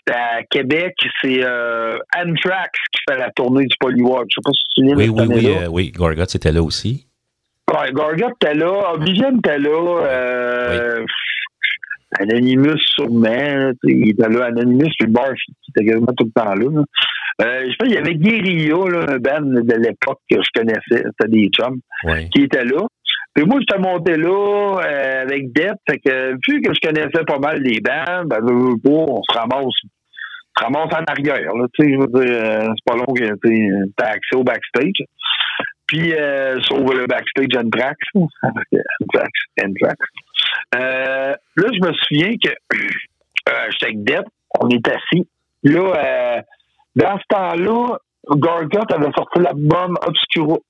C'est à Québec, c'est euh, Anthrax qui fait la tournée du Polywalk. Je sais pas si tu te souviens
Oui, oui,
cette
oui, euh, oui. Gorgot, c'était là aussi.
Ouais, Gorgot était là, Oblivion était là, euh, Anonymous sûrement, il était là, Anonymous, puis Barf, qui était quasiment tout le temps là. Euh, je sais pas, il y avait Guerilla, là, un band de l'époque que je connaissais, c'était des chums,
Oui.
qui étaient là. Puis moi, j'étais monté là euh, avec Depp, fait que vu que je connaissais pas mal les bands, ben, on se ramasse, on se ramasse en arrière, là, je veux dire, euh, c'est pas long que t'as accès au backstage. Puis, euh, sauf le backstage. Anthrax. Anthrax. Euh, là, je me souviens que euh, j'étais avec Depp, on est assis. Là, euh, dans ce temps-là, Gorgot avait sorti l'album Obscuro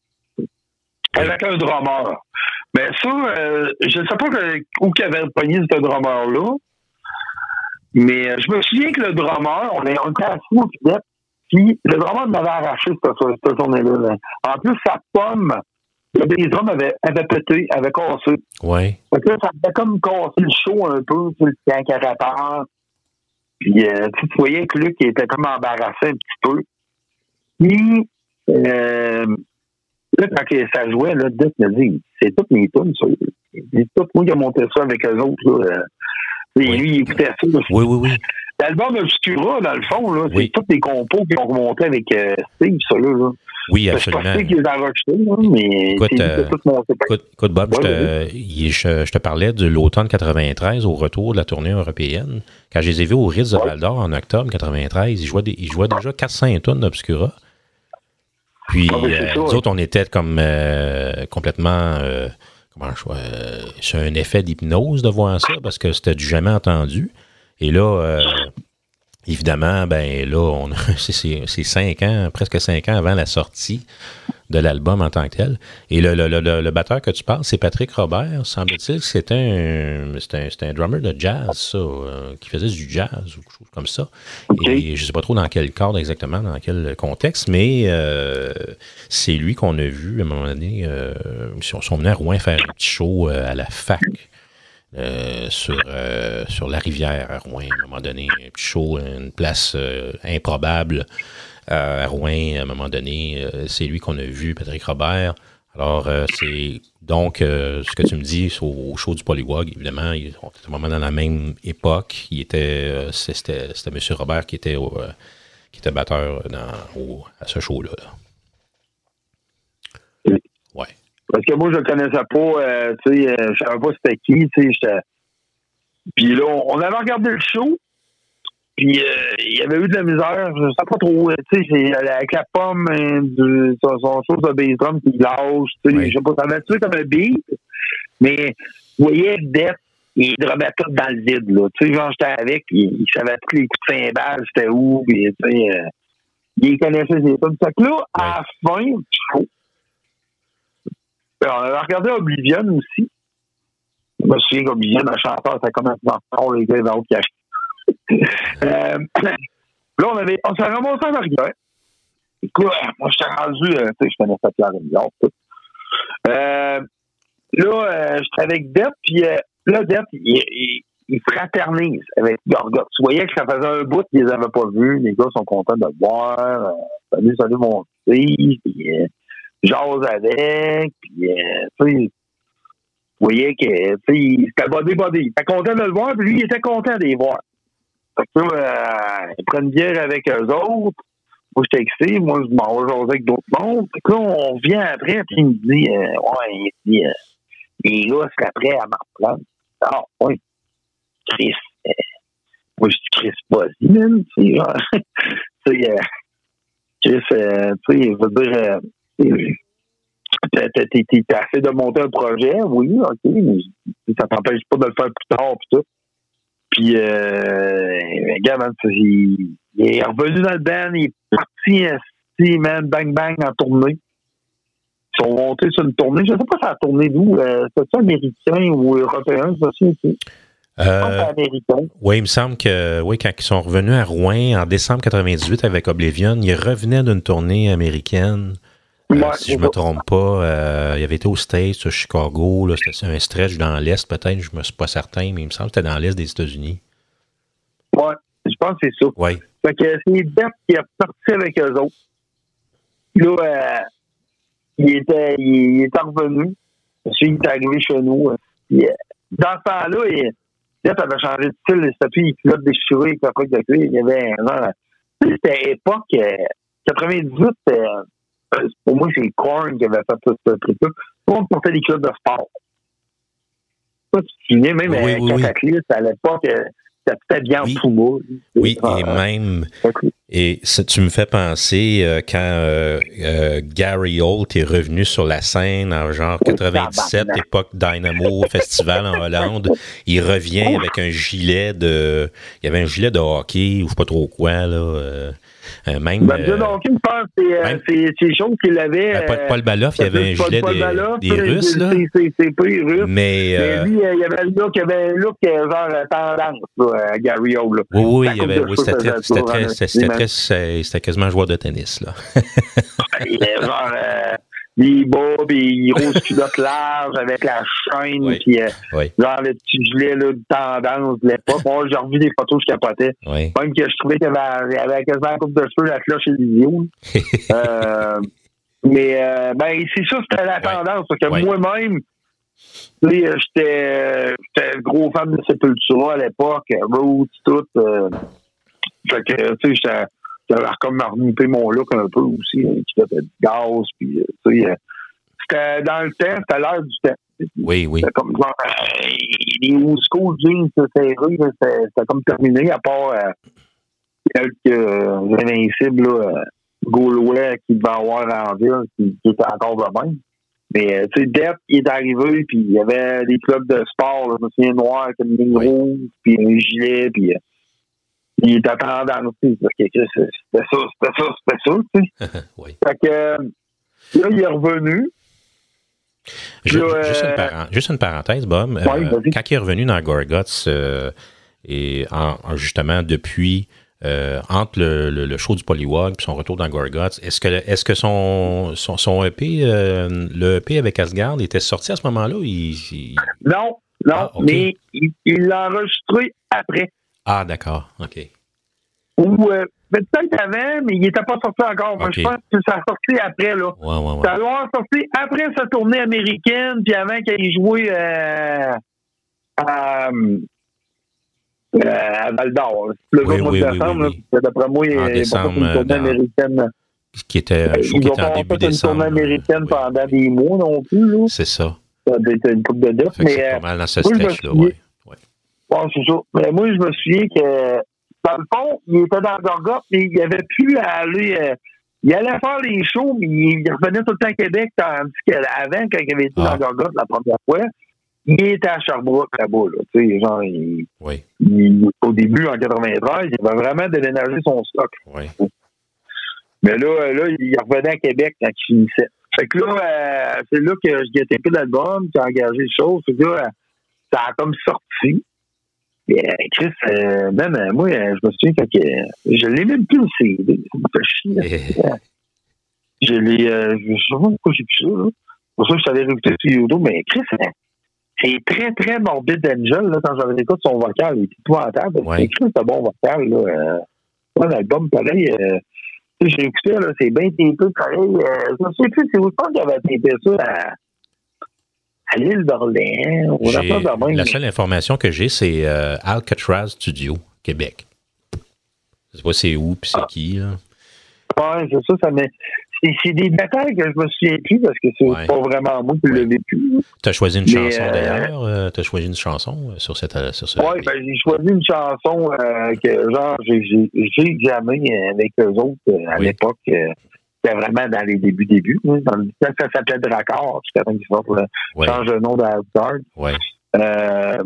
avec un drummer. Mais ça, euh, je ne sais pas que, où qu'il avait pogné ce drummer-là, mais euh, je me souviens que le drummer, on, est, on était assis au puis le drummer m'avait arraché cette, cette journée-là. là. En plus, sa pomme, bass drum avait, avait pété, avait cassé.
Oui.
Là, ça avait comme cassé le show un peu, sais, le qu'il répare. Puis euh, tu, voyais que Luc était comme embarrassé un petit peu. Puis euh, là, quand ça jouait, là, Dick me dit c'est toutes mes tunes, ça. C'est tout moi qui ai monté ça avec eux autres. Là. Et lui, il écoutait ça.
Oui, oui, oui.
L'album Obscura, dans le fond, là,
Oui.
c'est tous les compos qui ont remonté avec euh, Steve, ça là.
Oui,
C'est
absolument.
Là, mais
Écoute,
c'est
euh,
tout.
Écoute, écoute, Bob, je, te, je- je parlais de l'automne 93 au retour de la tournée européenne. Quand je les ai vus au Ritz de Val d'Or en octobre 93, ils jouaient, des- ils jouaient déjà 400 tonnes d'Obscura. Puis,
Ah, c'est
euh, nous autres, on était comme euh, complètement euh, comment je vois, euh, sur un effet d'hypnose de voir ça parce que c'était du jamais entendu. Et là, euh, évidemment, ben là, on, c'est- c'est c'est cinq ans, presque cinq ans avant la sortie de l'album en tant que tel. Et le, le, le, le- batteur que tu parles, c'est Patrick Robert. Semble-t-il que c'était un, c'était un, un drummer de jazz, ça, euh, qui faisait du jazz ou quelque chose comme ça. Et je sais pas trop dans quel cadre exactement, dans quel contexte, mais euh, c'est lui qu'on a vu à un moment donné. Euh, ils sont, sont venus à Rouen faire un petit show euh, à la fac. Euh, sur, euh, sur la rivière à Rouen, à un moment donné, un petit show, une place euh, improbable à Rouen, à un moment donné. c'est lui qu'on a vu, Patrick Robert. Alors, c'est donc ce que tu me dis au, show du Polywog, évidemment, ils sont vraiment dans la même époque. Il était, c'était, M. Robert qui était, qui était batteur dans, à ce show-là. là. Ouais.
Parce que moi, je le connaissais pas, euh, tu sais, euh, je savais pas c'était qui, tu sais, Puis là, on on avait regardé le show, puis euh, il y avait eu de la misère, je sais pas trop, euh, tu sais, avec la pomme, euh, de, son, son chose de bass drum qui lâche, tu sais,
Oui.
je sais pas, ça m'a tué comme un beat, mais vous voyez, Death, il drumait tout dans le vide, là, tu sais, genre, j'étais avec, il, il savait tous les coups de cymbales, c'était où, puis tu sais, il connaissait ses tunes. Fait que là, à la fin du show, ben, on avait regardé Oblivion aussi. Je me souviens qu'Oblivion, un chanteur, ça commence dans le les gars, dans l'autre cachette. euh, là, on on s'est ramassé en arrière. Écoute, moi, j'étais rendu, euh, tu sais, je connaissais Pierre Rémillard, tout. Euh, là, euh, j'étais avec Depp, puis euh, là, Depp, il, il, il fraternise avec Gorgot. Tu voyais que ça faisait un bout qu'ils les avaient pas vus. Les gars sont contents de le voir. Euh, salut, salut, mon fils. Euh, jase avec. Puis, euh, tu sais, vous voyez que, tu sais, c'était body body. Il était content de le voir, puis lui, il était content de les voir. Fait que euh, ils prennent une bière avec eux autres. Moi, j'étais excité. Moi, je m'en vais jaser avec d'autres mondes. Fait que là, on revient après, puis il me dit, euh, ouais, il dit, euh, les gars seraient prêts à reprendre. Ah, oui. Chris, euh, moi, je dis, Chris, vas-y, man. Tu sais, euh, Chris, euh, tu sais, je veux dire, euh, t'as assez de monter un projet, oui, ok, mais ça t'empêche pas de le faire plus tard, puis tout. Puis, euh, regarde, man, il, il est revenu dans le band, il est parti, esti, man, bang bang, en tournée. Ils sont montés sur une tournée. Je sais pas si ça a tourné d'où. Euh, C'est-tu américain ou européen, ça aussi?
Euh, oui, il me semble que oui, quand ils sont revenus à Rouen en décembre 98 avec Oblivion, ils revenaient d'une tournée américaine. Euh, si je me trompe pas, euh, il avait été aux States, à Chicago, c'était un stretch dans l'Est, peut-être, je me suis pas certain, mais il me semble que c'était dans l'Est des États-Unis.
Ouais, je pense que c'est ça.
Oui.
Fait que c'est Beth qui est parti avec eux autres. Là, euh, il, était, il, il était revenu. Ensuite, il est arrivé chez nous. dans ce temps-là, il, Beth avait changé de style. Plus les culottes déchirées avec la feuille de cuir. Il y avait un genre. C'était époque. euh, 98, euh, pour moi, c'est Korn qui avait fait tout ce truc-là. Monde portait des culottes de sport. Ça, tu te souviens, même
Oui,
à
oui, oui.
Cataclysme, à l'époque, euh, c'était bien en Puma.
Oui,
Ah,
et même, et ça, tu me fais penser euh, quand euh, euh, Gary Holt est revenu sur la scène en genre 97, époque Dynamo Festival en Hollande. Il revient avec un gilet de, il y avait un gilet de hockey ou je sais pas trop quoi là. Euh, même
Ben,
euh,
donc, je pense que c'est, euh, c'est, c'est chose qu'il avait.
Ben, Paul- Baloff, il y avait un
Paul-
gilet
Paul
des-
Baloff,
des
c'est-
Russes,
c'est-
là.
Pas les Russes.
Mais,
lui, il avait un look, il avait un look euh, genre tendance, là, à Gary Hall. Là.
oui, oui, il y avait, c'était très, c'était quasiment un joueur de tennis là.
Il est genre, euh, les bas, les grosses culottes larges avec la chaîne,
Oui.
puis euh,
Oui.
genre le petit gilet là, de tendance de l'époque. Moi, j'ai revu des photos, je capotais.
Oui.
Même que je trouvais qu'il y avait, avait quasiment un coupe de cheveux, la cloche et l'idiot. euh, mais euh, ben c'est ça, c'était la tendance. Parce que moi-même, euh, j'étais j'étais gros fan de Sepultura à l'époque, euh, Roots, tout. euh, fait que, tu sais, j'étais j'avais comme remonté mon look un peu aussi, hein, qui était de gaz, puis, euh, tu sais, euh, c'était dans le temps, c'était l'heure du temps.
Oui, oui.
C'était comme genre, euh, les old school jeans serrés, c'était comme terminé, à part euh, quelques euh, invincibles là, euh, gaulois qui devaient avoir en ville, qui, qui étaient encore de même. Mais, euh, tu sais, Depp, il est arrivé, puis il y avait des clubs de sport, là, je me souviens, noir, avec une ligne
Oui.
rouge, puis un gilet, puis il tendance, tu sais, parce que c'était ça, c'était ça, c'était ça, tu sais.
oui.
Fait que, là, il est revenu,
Ju-
Là,
juste,
euh,
une juste une parenthèse, Bob. Euh, quand il est revenu dans Gorguts, euh, et en, en- justement depuis, euh, entre le, le- le show du Polywog et son retour dans Gorguts, est-ce que, est-ce que son, son, son EP, euh, le EP avec Asgard, était sorti à ce moment-là? Il, il-
Non, non,
Ah,
mais il l'a enregistré après.
Ah, d'accord. OK.
Ou euh, peut-être avant, mais il n'était pas sorti encore. Moi,
Ok.
je pense que ça a sorti après, là.
Ouais, ouais, ouais.
Ça doit sorti après sa tournée américaine, puis avant qu'il ait joué euh, à, euh, à Val d'Or. Le
Oui,
mois
oui,
de
oui,
décembre,
oui, oui.
d'après moi, il
En décembre,
une tournée
dans-
américaine.
Qui était, je
Ils
était en
pas
début
fait une
décembre.
tournée américaine
Oui.
pendant des mois non plus. Là.
C'est ça.
Ça doit être une coupe de
que
mais
c'est
euh,
pas mal dans ce
moi,
stretch-là,
souviens- Mais moi, je me souviens que, dans le fond, il était dans Gorgot, mais il avait plus à aller. euh, il allait faire les shows, mais il revenait tout le temps à Québec, tandis qu'avant, quand il avait été
Ah.
dans Gorgot la première fois, il était à Sherbrooke là-bas. Là, tu sais, genre, il-
Oui,
il- au début, en 93, il avait vraiment déménagé son stock.
oui.
Mais là, euh, là, il revenait à Québec quand il finissait. Fait que là, euh, c'est là que j'ai été plus l'album, j'ai engagé les choses. Fait que là, ça a comme sorti. Chris, euh, même euh, moi, euh, je me souviens fait que euh, je l'ai même plus le CD.
Et-
Je l'ai. Euh, je sais pas pourquoi j'ai plus ça. Là. Pour ça je t'avais réécouté sur YouTube, mais Chris, euh, c'est très, très morbide Angel, là, quand j'avais écouté son vocal, il était épouvantable.
Ouais.
C'est Chris, un bon vocal, là. Pareil. Euh, tu sais, j'ai écouté, là, c'est bien tapé, pareil. Euh, je me souviens plus, c'est où je pense qu'il avait tapé ça à, à l'île d'Orléans.
La seule information que j'ai, c'est euh, Alcatraz Studio, Québec. Je sais pas c'est où, puis c'est
Ah.
qui, là.
Ouais, c'est ça. C'est des détails que je me souviens plus parce que c'est
Ouais.
pas vraiment moi qui l'ai vécu.
Tu as choisi une
Mais,
chanson,
euh,
d'ailleurs. tu as choisi une chanson sur cette... euh, Sur ce
Oui, ben, j'ai choisi une chanson euh, que, genre, j'ai jamais avec eux autres à
Oui.
l'époque. C'était vraiment dans les débuts, débuts. hein, dans le temps, ça s'appelait Dracard, jusqu'à temps qu'ils sortent,
Ouais,
change le nom d'Asgard.
ouais.
Euh,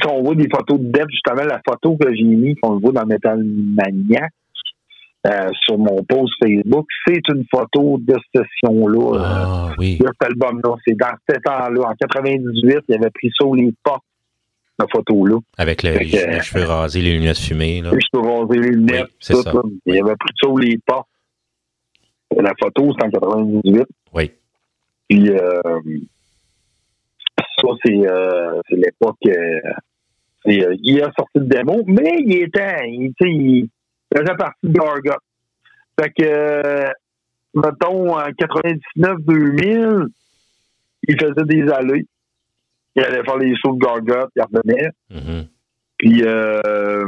si on voit des photos de Depp, justement, la photo que j'ai mis, qu'on le voit dans Metal Maniac, euh, sur mon post Facebook, c'est une photo de cette session-là. euh,
Ah, oui.
de cet album-là. C'est dans ce temps-là. En 98, il avait pris ça les portes, la photo-là.
Avec le-
Fait que-
les cheveux rasés, les lunettes fumées, là.
Je peux raser les lunettes,
Oui,
tout.
ça.
Il avait pris ça les portes. La photo, c'est en 98.
Oui.
Puis, euh, ça, c'est euh, c'est l'époque. euh, euh, il a sorti le démo, mais il était. Il, tu sais, il faisait partie de Gargot. Fait que, euh, mettons, en 99-2000, il faisait des allées. Il allait faire les shows de Gargot, il revenait.
Mhm.
Puis, euh,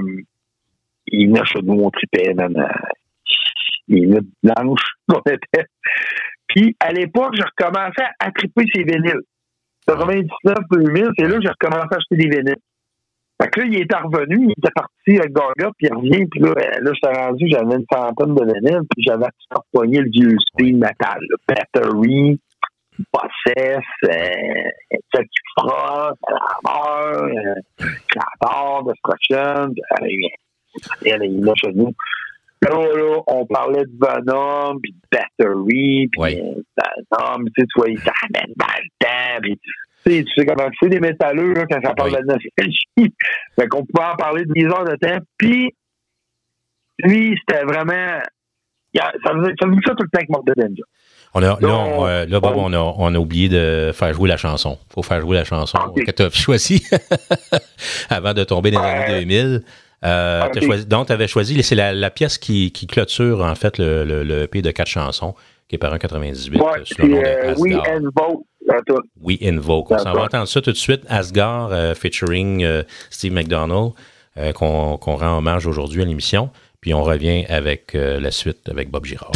il venait chez nous, on tripait, man. Euh, Il venait blanche, qu'on était. Puis, à l'époque, je recommençais à triper ses vinyles. 99-2000, c'est là que j'ai recommencé à acheter des vinyles. Fait que là, il était revenu, il était parti avec Gaga, puis il revient, puis là, euh, là j'étais rendu, j'avais une centaine de vinyles, puis j'avais tout le vieux speed metal, là, Battery, Possess, euh, Frost, Alarmeur, euh, Clapper, Destruction, euh, il là chez nous. Là, là, on parlait de Venom, puis de Battery, puis
Ouais.
Venom, tu sais, tu vois, il t'amène dans le temps, puis tu sais, tu sais comment c'est des métalleux là, quand ça parle
Oui.
de nostalgie. fait qu'on pouvait en parler des heures de temps. Puis, lui, c'était vraiment. Ça faisait, ça faisait ça tout le temps avec Morbid Angel.
On a, là, on, euh, là, Bob, on a, on a oublié de faire jouer la chanson. faut faire jouer la chanson que tu as choisie avant de tomber dans les années 2000. Euh, t'as choisi- donc, tu avais choisi, c'est la, la pièce qui, qui clôture, en fait, le, le, le EP de quatre chansons, qui est par un 98,
Ouais,
euh, sous le nom
euh, We. Invoke.
We Invoke. On s'en va entendre ça tout de suite. Asgard, euh, featuring euh, Steve McDonald, euh, qu'on rend hommage aujourd'hui à l'émission. Puis on revient avec la suite avec Bob Girard.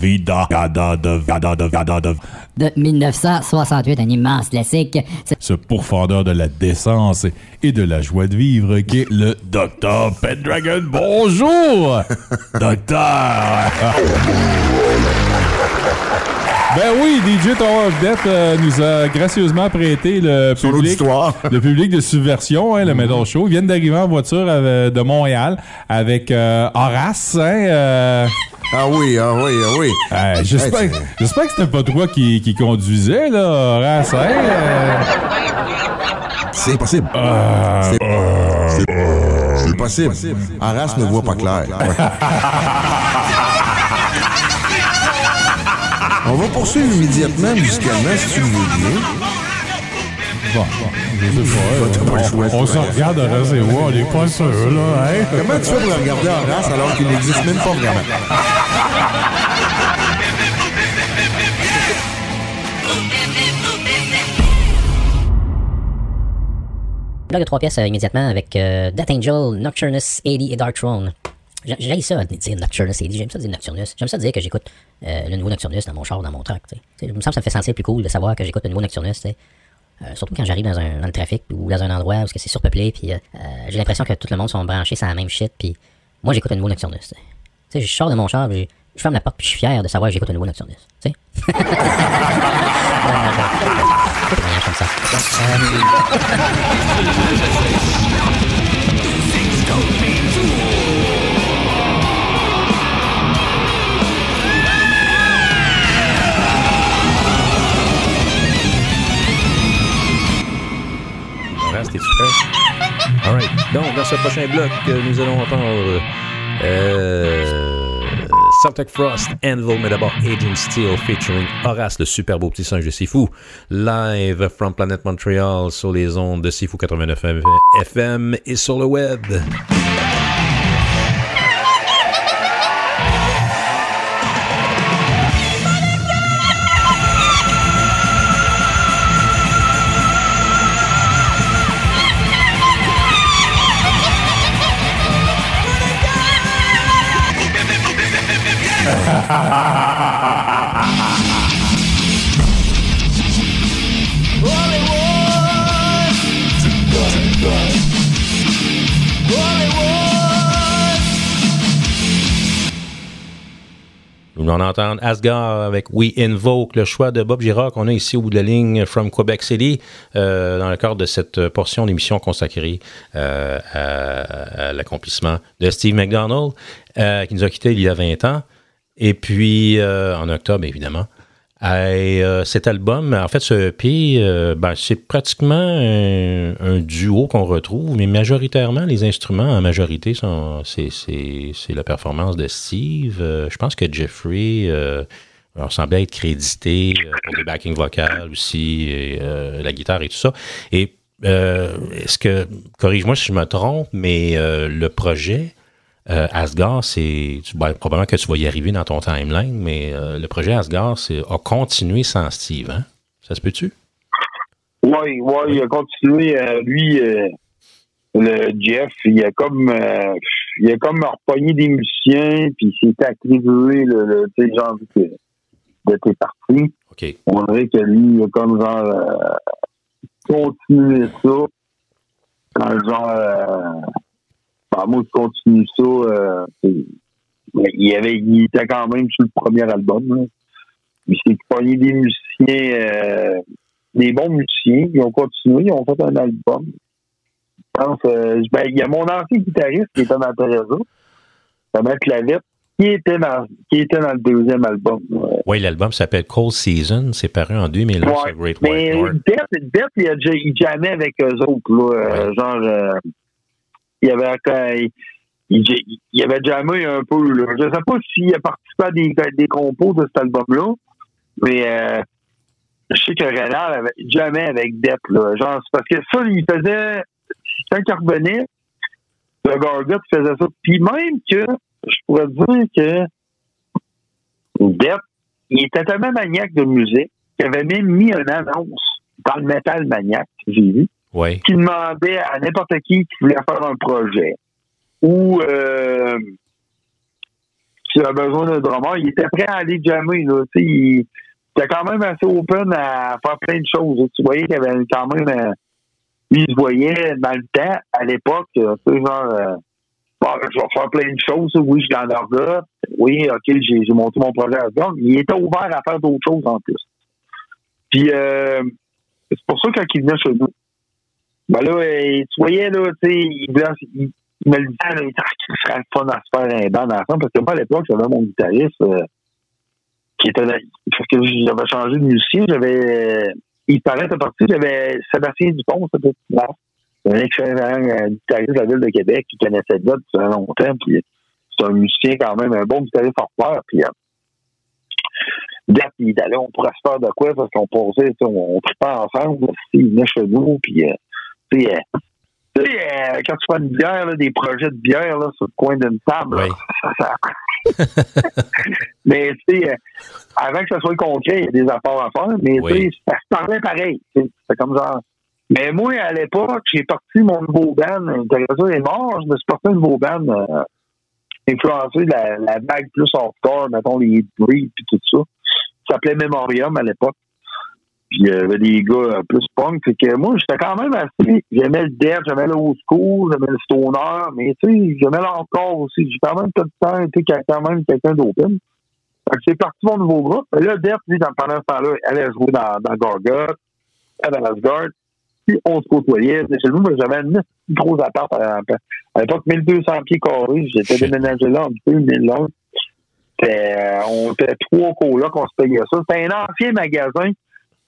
Vida, gada da gada da gada da
de 1968, un immense classique.
Ce pourfendeur de la décence et de la joie de vivre qui est le Dr. Pendragon. Bonjour! Docteur! Ben oui, DJ Tower of Death euh, nous a gracieusement prêté le public, le public de Subversion, hein, le Metal Show. Ils viennent d'arriver en voiture avec- de Montréal avec euh, Horace. Hein, euh,
Ah oui, ah oui, ah oui.
euh, J'espère
Hey,
j'espère que c'était pas toi qui, qui conduisais, là, Horace. Hein, euh,
C'est impossible.
euh,
C'est c'est possible. Arras ne voit pas clair. On va poursuivre immédiatement musicalement si tu le veux bien.
bon, bon, je sais pas. Euh, on on se regarde, Horace et moi, on est pas sûr, là. Hein?
Comment tu fais pour regarder Arras alors qu'il n'existe même pas vraiment?
Blog de trois pièces euh, immédiatement avec euh, Death Angel, Nocturnus, 80 et Dark Throne. J'ai- J'aime ça dire Nocturnus 80, j'aime ça dire Nocturnus. J'aime ça dire que j'écoute euh, le nouveau Nocturnus dans mon char, dans mon truck. tu sais. Tu sais, Il me semble que ça me fait sentir plus cool de savoir que j'écoute le nouveau Nocturnus. tu sais. Euh, surtout quand j'arrive dans, un, le trafic ou dans un endroit où c'est surpeuplé, puis euh, j'ai l'impression que tout le monde sont branchés sur la même shit, puis moi j'écoute le nouveau Nocturnus. tu sais. Tu sais, je sors de mon char, je ferme la porte, puis je suis fier de savoir que j'écoute le nouveau Nocturnus. Tu comme ça.
Horace, t'es-tu prêt? All right. Donc, dans ce prochain bloc, euh, nous allons entendre euh, Celtic Frost, Anvil, mais d'abord Agent Steel featuring Horace, le super beau petit singe de Sifu, live from Planet Montreal sur les ondes de Sifu 89 FM et sur le web. Nous venons d'entendre Asgard avec We Invoke, le choix de Bob Girard qu'on a ici au bout de la ligne from Quebec City, euh, dans le cadre de cette portion d'émission consacrée euh, à, l'accomplissement de Steve McDonald, euh, qui nous a quittés il y a 20 ans. Et puis, en octobre, évidemment. Et, euh, cet album, en fait, ce EP, euh, ben, c'est pratiquement un, duo qu'on retrouve, mais majoritairement, les instruments, en majorité, sont, c'est, la performance de Steve. Euh, je pense que Jeffrey euh, semblait être crédité pour des backing vocales aussi, et, la guitare et tout ça. Et est-ce que, corrige-moi si je me trompe, mais le projet euh, Asgard, c'est ben, probablement que tu vas y arriver dans ton timeline, mais euh, le projet Asgard c'est, a continué sans Steve. Hein? Ça se peut-tu?
Oui, oui, il a continué. euh, lui, le Jeff, il a comme il a comme repogné des musiciens, puis il s'est attribué le, le tu sais, genre que de tes parties.
OK.
On dirait que lui, il a comme genre continué ça. Dans le genre je continue ça. Euh, il avait il était quand même sur le premier album. là. Il s'est pogné des musiciens euh, des bons musiciens. Ils ont continué, ils ont fait un album. Je pense, euh, ben, il y a mon ancien guitariste qui était dans Teresa, Thomas Clavette, qui était dans, qui était dans le deuxième album.
Oui, l'album s'appelle Cold Season. C'est paru en 2001
Ouais,
sur Great White
Mais
North.
Death, Death, il, a, il jamais avec eux autres. Là, euh, genre, il avait il, il, avait jamais un peu. Là. Je sais pas s'il a participé à des, des compos de cet album-là, mais euh, je sais que Renard avait jamais avec Death. Là. Genre, parce que ça, il faisait. Quand il le Gargot faisait ça. Puis même que, je pourrais dire que Death, il était tellement maniaque de musique qu'il avait même mis une annonce dans le Metal Maniac, j'ai vu, Qui demandait à n'importe qui qui voulait faire un projet ou euh, qui a besoin d'un drummer, il était prêt à aller jammer. Là, il- j'étais quand même assez open à faire plein de choses. Tu voyais qu'il avait quand même. euh, il se voyait dans le temps, à l'époque, genre. euh, je vais faire plein de choses. Oui, je suis dans l'orga. Oui, OK, j'ai monté mon projet à Asgard. Il était ouvert à faire d'autres choses en plus. Puis, euh, c'est pour ça quand il venait chez nous, ben là, euh, tu voyais, là, tu sais, il, il- me le disait, là, il ah, serait le fun à se faire un band ensemble. Parce que moi, à l'époque, j'avais mon guitariste euh, qui était là. Parce que j'avais changé de musicien. J'avais. Il paraît était parti, j'avais Sébastien Dupont, c'était un excellent euh, guitariste de la ville de Québec qui connaissait Dot depuis longtemps. Puis c'est un musicien quand même, un bon guitariste fort Puis euh, Dot, il là, on pourrait se faire de quoi parce qu'on sais, on, on tripait ensemble. Il venait chez nous, puis euh, tu sais, euh, euh, quand tu fais une bière, là, des projets de bière là, sur le coin d'une table, là, ça, ça- mais tu sais, euh, avant que ça soit concret, il y a des affaires à faire, mais tu sais, ça se parlait pareil. C'est comme genre. Mais moi, à l'époque, j'ai parti mon nouveau band. Intéressant est mort, je me suis parti un nouveau band euh, influencé de la, la vague plus hardcore, mettons les Breed puis tout ça. Ça s'appelait Memorium à l'époque. Puis il y avait des gars euh, plus punk. Fait que moi, j'étais quand même assez. J'aimais le death, j'aimais le old school, j'aimais le stoner, mais tu sais, j'aimais l'encore aussi. J'ai quand même tout le temps été quand même quelqu'un d'open. Fait que c'est parti mon nouveau groupe. Et là, Death, lui, dans, pendant ce temps-là, elle allait jouer dans, dans Gargot, elle dans Asgard. Puis on se côtoyait. Chez nous, j'avais un gros appart à, à l'époque, 1200 pieds carrés. J'étais déménagé là en 2001. C'était, euh, on était trois colocs, on se payait ça. C'était un ancien magasin.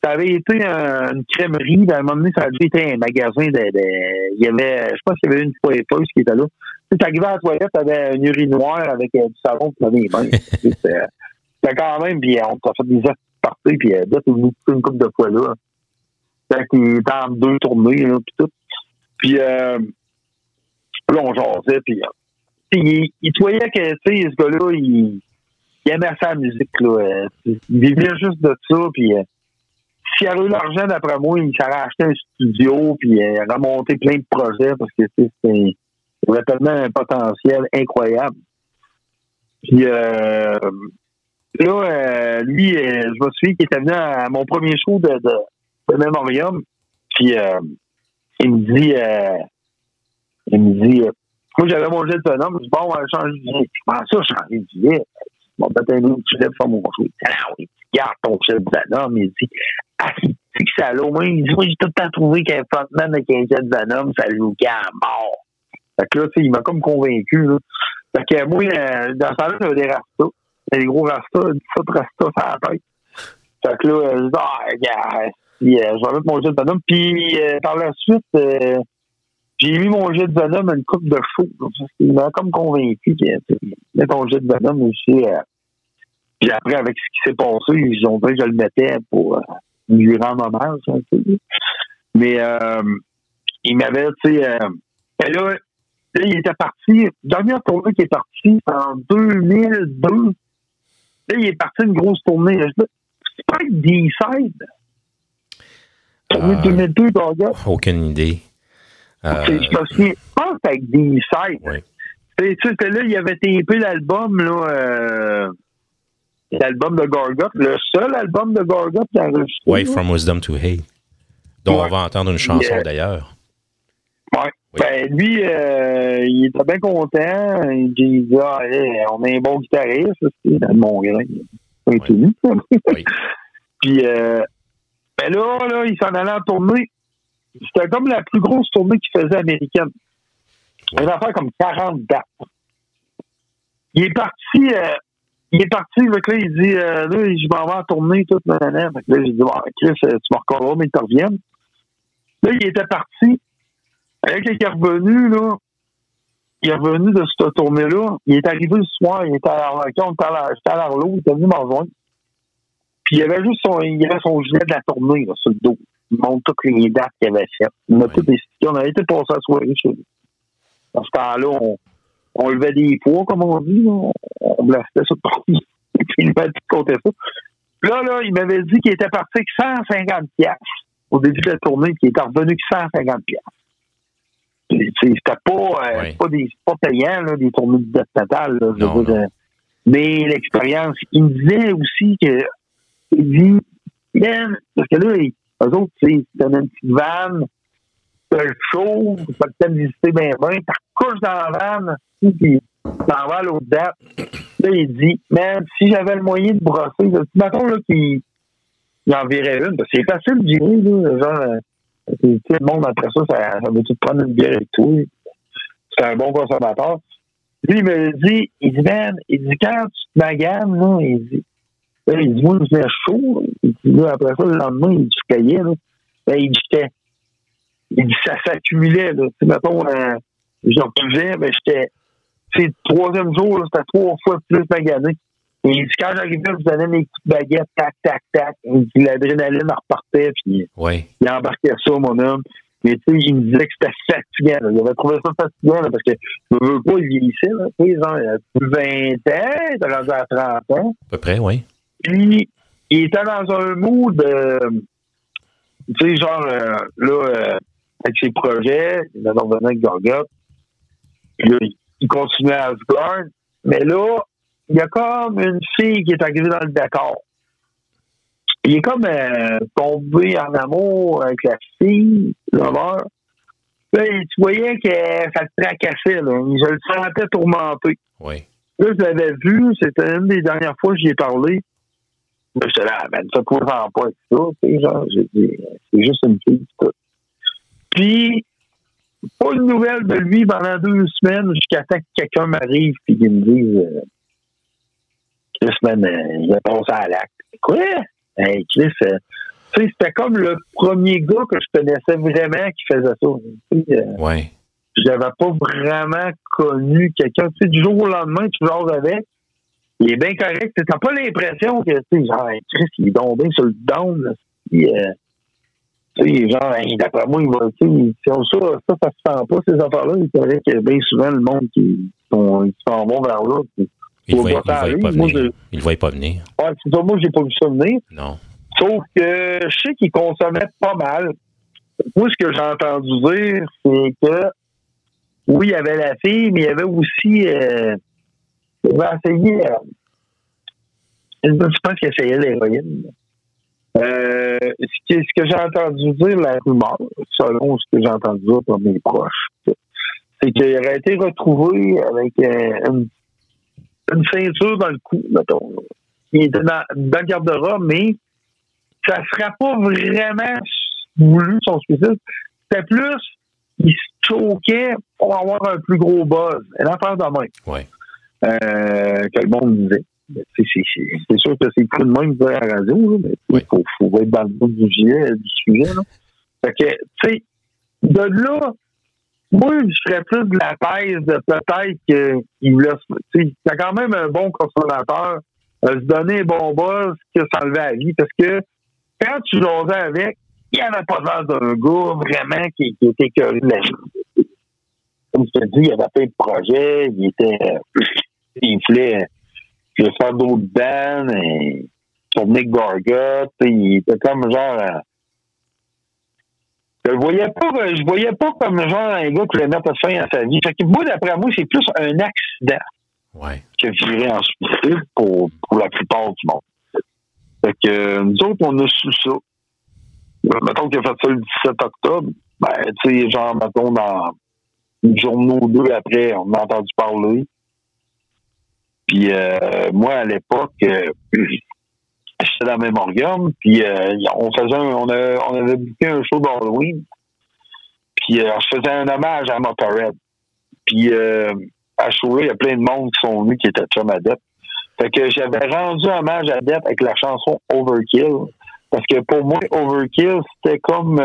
Ça avait été un- une crèmerie. À un moment donné, ça avait été un magasin de, de- il y avait, je pense qu'il y avait une poépeuse qui était là. Tu sais, à la toilette, t'avais une urinoir avec euh, du savon pour laver les mains. C'était c'était quand même, puis on t'a fait des parties, puis euh, là, t'es venu une couple de fois là. Quand il était en deux tournées, là, puis tout. Puis euh, là, on jasait, puis euh, puis il, voyait que, tu sais, ce gars-là, il, il aimait la musique, là. euh, il vivait juste de ça, puis s'il avait eu l'argent, d'après moi, il s'aurait acheté un studio, puis euh, il aurait monté plein de projets, parce que, c'est- tellement un potentiel incroyable. Puis, euh, là, euh, lui, euh, je me souviens qu'il était venu à mon premier show de, de, de Memorium, puis euh, il me dit, il me dit, moi, j'avais mon jet de Venom, je dis, bon, on va changer de gilet. Comment ça, changer de gilet? Bon, ben, t'as un autre gilet pour mon show. Il dit, ah oui, garde ton jet de Venom. Il dit, ah, c'est que ça allait au moins. Il dit, moi, j'ai tout le temps trouvé qu'un frontman avec un jet de Venom, ça joue à mort. Fait que là, tu sais, il m'a comme convaincu, là. Fait que moi, euh, dans ce temps-là, j'avais des rastas. J'avais des gros rastas, 17 rastas sur la tête. Fait que là, euh, je dis, ah, regarde, euh, je vais mettre mon jet de Venom. Puis, par la suite, j'ai mis mon jet de Venom à une coupe de chaud. Il m'a comme convaincu que, mets ton jet de Venom aussi. Puis après, avec ce qui s'est passé, ils ont dit que je le mettais pour lui rendre hommage, un peu. Mais, euh, il m'avait, tu sais, euh, et là, Là, il était parti. Dernière tournée qui est partie en 2002. Là, il est parti une grosse tournée. Je dis, C'est pas avec D-Side. Tournée
Ah.
2002, Gaga.
Aucune idée. Euh,
Je me souviens, que c'est avec D-Side. Tu sais, là, il avait tapé l'album, là, euh, l'album de Gargot, le seul album de Gargot qui a enregistré.
ouais,
là.
From Wisdom to Hate. Dont on va entendre une chanson
Yeah.
d'ailleurs.
Ouais. Ben, lui, euh, il était bien content. Il dit, ah, hey, on a un bon guitariste, c'est dans mon grain. C'est tout. Puis, euh, ben là, là, il s'en allait en tournée. C'était comme la plus grosse tournée qu'il faisait américaine. Il avait fait comme 40 dates. Il est parti, euh, il est parti, que là, il dit, euh, là, je m'en vais en tournée toute l'année. Fait que là, j'ai dit, bon, Chris, euh, tu me recolleras, mais tu reviennes. Là, il était parti. Quand il est revenu, là, il est revenu de cette tournée-là. Il est arrivé le soir, il était à on la- j'étais à l'Arlo, il était venu me rejoindre. Puis il avait juste son, il avait son gilet de la tournée, là, sur le dos. Il montre toutes les dates qu'il avait faites. Il m'a tout expliqué. On avait été passer la soirée chez lui. Dans ce temps-là, on, on levait des poids, comme on dit, là. On blastait sur le parti. Puis il m'a dit compter ça. Là, là, il m'avait dit qu'il était parti avec 150 piastres au début de la tournée, puis il était revenu avec 150 piastres. Puis, tu sais, C'était pas, euh, c'est pas, des, c'est pas payant, là, des tournées de dette là, dire, euh, mais l'expérience, il me disait aussi que il dit, man, parce que là, eux autres, tu sais, c'est une petite vanne, t'as le chaud, t'as le temps de visiter bien, bien, t'as couches dans la vanne, puis t'en vas à l'autre date. Là, il dit, man, si j'avais le moyen de brosser, là, mettons, là, qu'il il en verrait une, c'est facile de gérer, là, genre, euh, le monde après ça, ça, ça veut tout prendre une bière et tout. C'est un bon consommateur. Lui, il me dit, il dit, man, il dit, quand tu te maganes, là, il dit, là, il dit, moi, je faisais chaud, il dit, là, après ça, le lendemain, il dit, je là. Ben, il dit, il dit, ça s'accumulait, là. Tu sais, j'en faisais, ben, j'étais, c'est le troisième jour, là, c'était trois fois plus magané. Et quand j'arrivais, je donnais mes petites baguettes, tac, tac, tac. L'adrénaline repartait, puis
Oui.
il embarquait ça, mon homme. Mais tu sais, il me disait que c'était fatigant. là. Il avait trouvé ça fatigant là, parce que je veux pas, il vieillissait. Là, tu sais, genre, il a plus 20 ans, il était rendu à 30 ans.
À peu près, oui.
Puis, il était dans un mood, euh, tu sais, genre, euh, là, euh, avec ses projets, il avait revenu avec Gorgot. Puis là, il continuait à Asgard. Mais là, il y a comme une fille qui est arrivée dans le décor. Il est comme euh, tombé en amour avec la fille, l'honneur. Là, tu voyais que ça le tracassait, là. Je le sentais tourmenté.
Oui.
Là, je l'avais vu, c'était une des dernières fois que j'y ai parlé. Là, j'étais là, ben, ça ne pas avec ça, genre, j'ai dit, c'est juste une fille, tout. Puis, pas de nouvelles de lui pendant deux semaines jusqu'à temps que quelqu'un m'arrive et qu'il me dise, euh, Chris, man, euh, il a passé à l'acte. Quoi? Hey, Chris, euh, tu sais, c'était comme le premier gars que je connaissais vraiment qui faisait ça. Euh,
Oui.
j'avais pas vraiment connu quelqu'un. Tu sais, du jour au lendemain, tu joues avec. Il est bien correct. Tu n'as pas l'impression que, tu sais, genre, Chris, il est bien sur le down. là. Puis, euh, sais, genre, hey, d'après moi, il va, tu sais, ça, ça, ça se sent pas, ces affaires-là. C'est vrai que bien souvent, le monde qui, sont- qui s'en vont vers là,
Il ne voyait
pas
venir. pas venir.
Ouais, c'est ça. Moi, j'ai pas vu ça venir.
Non.
Sauf que je sais qu'il consommait pas mal. Moi, ce que j'ai entendu dire, c'est que oui, il y avait la fille, mais il y avait aussi. Euh, il avait essayé. Euh, je pense qu'il essayait l'héroïne. Euh, ce que, ce que j'ai entendu dire, la rumeur, selon ce que j'ai entendu dire par mes proches, c'est qu'il aurait été retrouvé avec euh, une, une ceinture dans le cou, mettons. Il était dans, dans le garde-robe, mais ça ne serait pas vraiment voulu son suicide. C'était plus, il se choquait pour avoir un plus gros buzz. Un affaire de même.
Ouais.
Euh, que le monde disait. Mais C'est sûr que c'est plus de même à la radio, là, mais il faut, faut être dans le bout du sujet. Du sujet là. Fait que, tu sais, de là, moi, je ferais plus de la thèse de peut-être qu'il voulait. se- Tu sais, c'est quand même un bon consommateur. euh, se donner un bon buzz que s'enlever à la vie. Parce que quand tu jasais avec, il n'y avait pas l'air d'un gars vraiment qui, qui était curieux de la vie. Comme je te dis, il avait plein de projets, il était. euh, il voulait, il voulait faire d'autres bands, et Gargot, tu sais, il était comme genre. euh, je le voyais pas, euh, je voyais pas comme genre un gars qui voulait mettre fin à sa vie. Fait que moi, d'après moi, c'est plus un accident
Ouais.
que virait en suicide pour, pour la plupart du monde. Fait que euh, nous autres, on a su ça. Mettons qu'il a fait ça le 17 octobre, ben, tu sais, genre, mettons, dans une journée ou deux après, on a entendu parler. Puis euh, moi, à l'époque, euh, j'étais dans Memorium, puis euh, on faisait un- on, on avait booké un show d'Halloween. Puis euh, je faisais un hommage à Motorhead. Puis à show-là, il y a plein de monde qui sont venus qui étaient chum adeptes. Fait que j'avais rendu hommage à Depp avec la chanson Overkill. Parce que pour moi, Overkill, c'était comme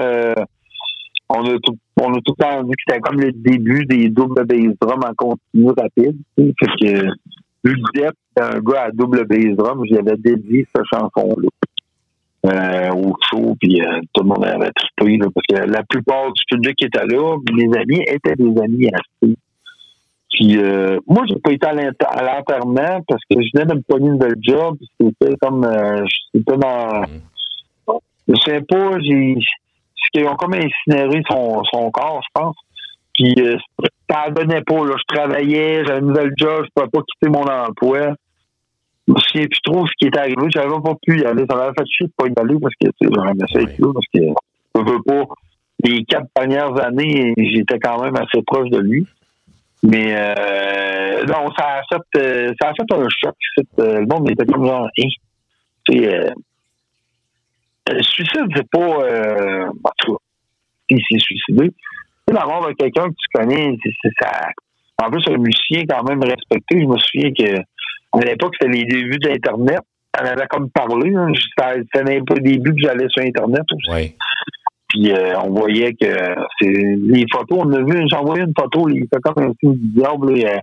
on a tout on a tout le temps que c'était comme le début des double bass drum en continu rapide. Fait que était un gars à double bass drum, j'avais dédié cette chanson-là. Euh, au show, puis euh, tout le monde avait trippé, là, parce que la plupart du public qui était là, mes amis étaient des amis à Steve. Puis euh, moi, j'ai pas été à l'enter- à l'enterrement parce que je venais de me pogner une nouvelle job. C'était comme euh, c'était dans. Je sais pas, j'ai. qu'ils ont comme incinéré son corps, je pense. Puis euh, ça donnait pas. Là. Je travaillais, j'avais une nouvelle job, je pouvais pas quitter mon emploi. je me souviens plus trop ce qui est arrivé. J'avais pas pu y aller. Ça m'avait fait chier de pas y aller parce que, sais, j'aurais aimé ça être là parce que, je veux pas. Les quatre dernières années, j'étais quand même assez proche de lui. Mais, euh, non, ça a fait, euh, ça a fait un choc. Euh, le monde était comme genre. Tu sais, euh, le suicide, c'est pas, euh, en tout cas, il s'est suicidé. De quelqu'un que tu connais, c'est, ça. En plus, un musicien quand même respecté. Je me souviens que, à l'époque, c'était les débuts d'Internet. On avait comme parlé. Hein. C'était un peu le début que j'allais sur Internet aussi.
Oui.
Puis euh, on voyait que c'est les photos, on a vu, j'ai envoyé une photo, il fait comme un signe du diable. là, euh,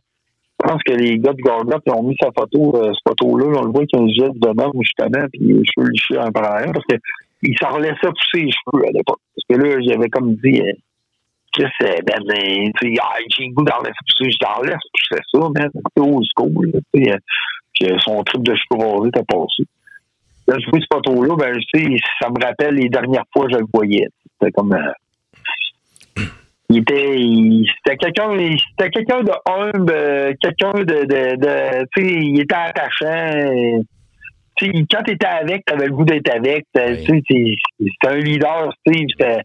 je pense que les gars de ils ont mis sa photo, euh, cette photo-là, on le voit qu'il y a un geste de même justement, puis les cheveux lichés en par arrière, parce que il s'en relaissait pousser les cheveux à l'époque. Parce que là, j'avais comme dit euh, Chris, ben, ben, tu sais, j'ai le goût d'en laisser pousser, je laisse pousser ça, man. C'est old school, là, tu sais. Puis euh, son trip de cheveux rasés était passé. Là, je vois cette photo-là, ben, tu sais, ça me rappelle les dernières fois que je le voyais. C'était comme. euh, il était. C'était quelqu'un. C'était quelqu'un de humble, euh, quelqu'un de. de, de tu sais, il était attachant. euh, Tu sais, quand t'étais avec, t'avais le goût d'être avec. t'as- Tu c'était un leader. C'était.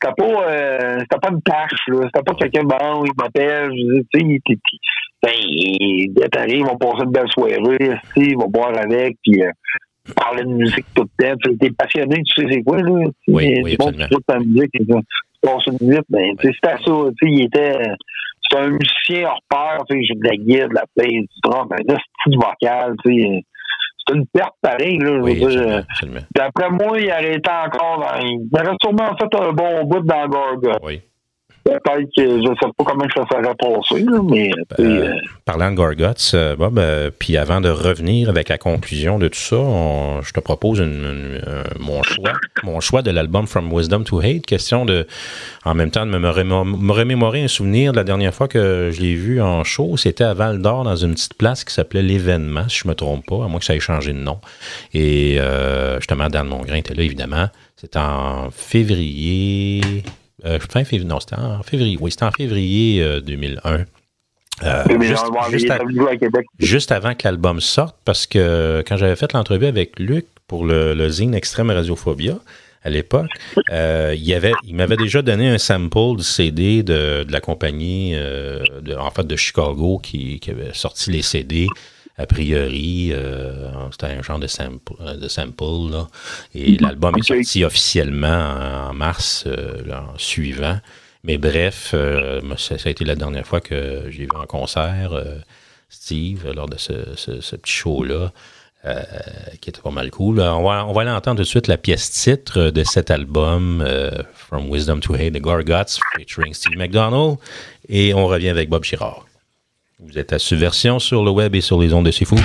C'était pas, euh, c'était pas une tâche, là. C'était pas quelqu'un, bon, il m'appelle, je dire, tu sais, ben, il t'arrive, ils vont passer une belle soirée, ils vont boire avec, puis euh, parler de musique tout le temps. Tu sais, T'es passionné, tu sais c'est quoi, là?
Oui, oui,
c'est bon, tu ta musique, tu passes une minute, ben, tu sais, c'était ça, tu sais, il était, c'était un musicien hors pair, tu sais, j'ai de la guide, de la basse, du drum, ben, là, c'est tout vocal, tu sais. C'est une perte pareille, là. je veux dire, euh, D'après moi, il aurait été encore dans, il aurait sûrement fait un bon bout dans Gorgon.
Oui.
Peut-être que je sais pas comment ça serait passé, mais, sais, euh,
Parlant de Gorguts, euh, Bob, euh, puis avant de revenir avec la conclusion de tout ça, on- je te propose une- une- euh, mon choix, mon choix de l'album From Wisdom to Hate. Question de, en même temps, de me, me remémorer un souvenir de la dernière fois que je l'ai vu en show. C'était à Val d'Or, dans une petite place qui s'appelait L'Événement, si je me trompe pas, à moins que ça ait changé de nom. Et euh, justement, Dan Mongrain était là, évidemment. C'était en février. Euh, fin février. Non, c'était en février. Oui, c'était en février euh, 2001. Euh, juste, juste à- avant que l'album sorte, parce que quand j'avais fait l'entrevue avec Luc pour le, le zine Extrême Radiophobia, à l'époque, euh, il, il m'avait déjà donné un sample du CD de, de la compagnie, euh, de, en fait, de Chicago, qui, qui avait sorti les CD. A priori, euh, c'était un genre de sample, euh, de sample là. Et l'album est sorti officiellement en, en mars euh, suivant. Mais bref, euh, ça, ça a été la dernière fois que j'ai vu en concert euh, Steve lors de ce, ce- ce petit show-là, euh, qui était pas mal cool. On va, on va aller entendre tout de suite la pièce titre de cet album, euh, From Wisdom to Hate, The Gorguts, featuring Steve McDonald. Et on revient avec Bob Girard. Vous êtes à Subversion sur le web et sur les ondes de C'est.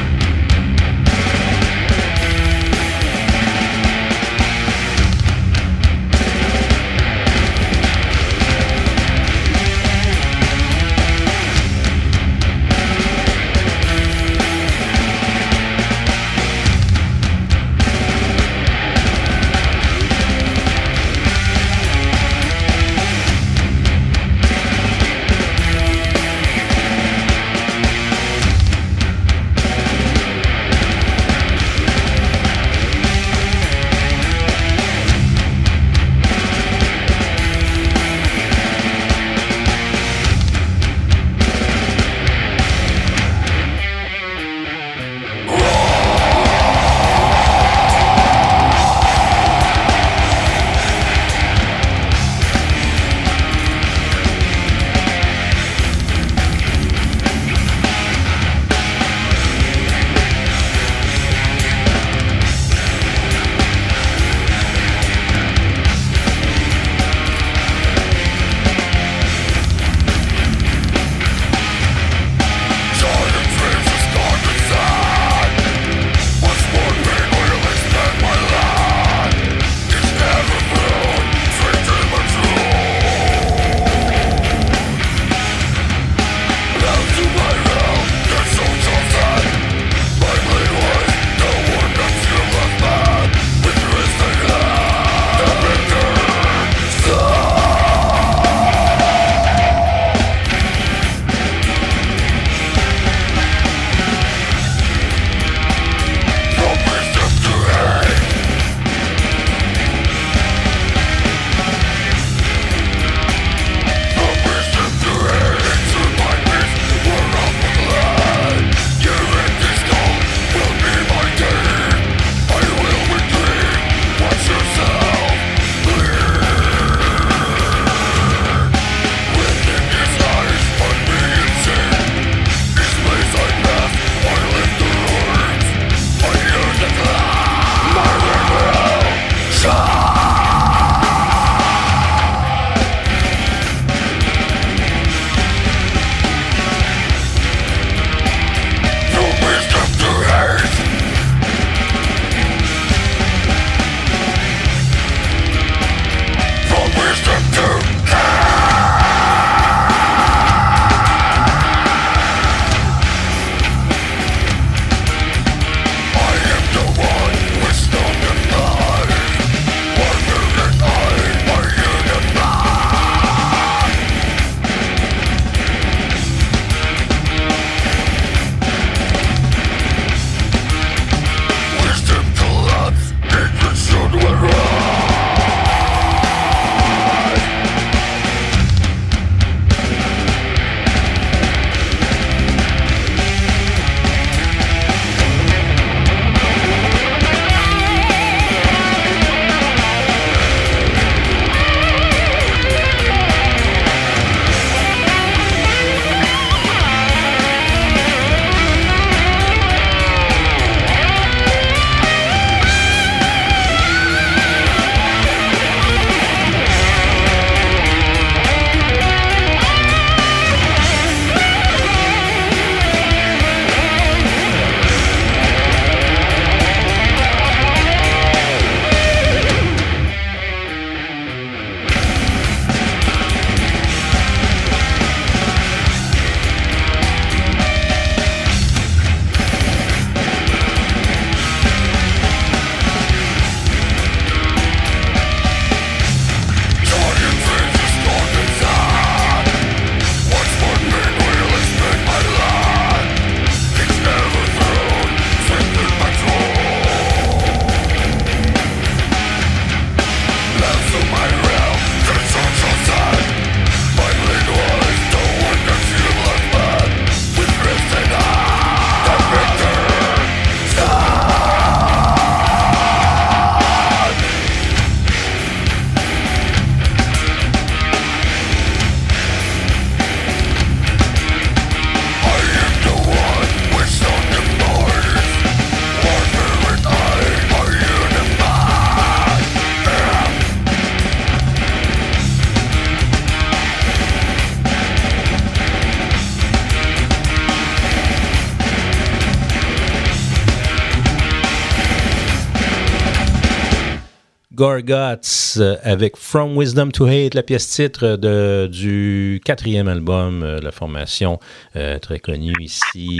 Gorguts euh, avec From Wisdom to Hate, la pièce titre de, du quatrième album euh, la formation euh, très connue ici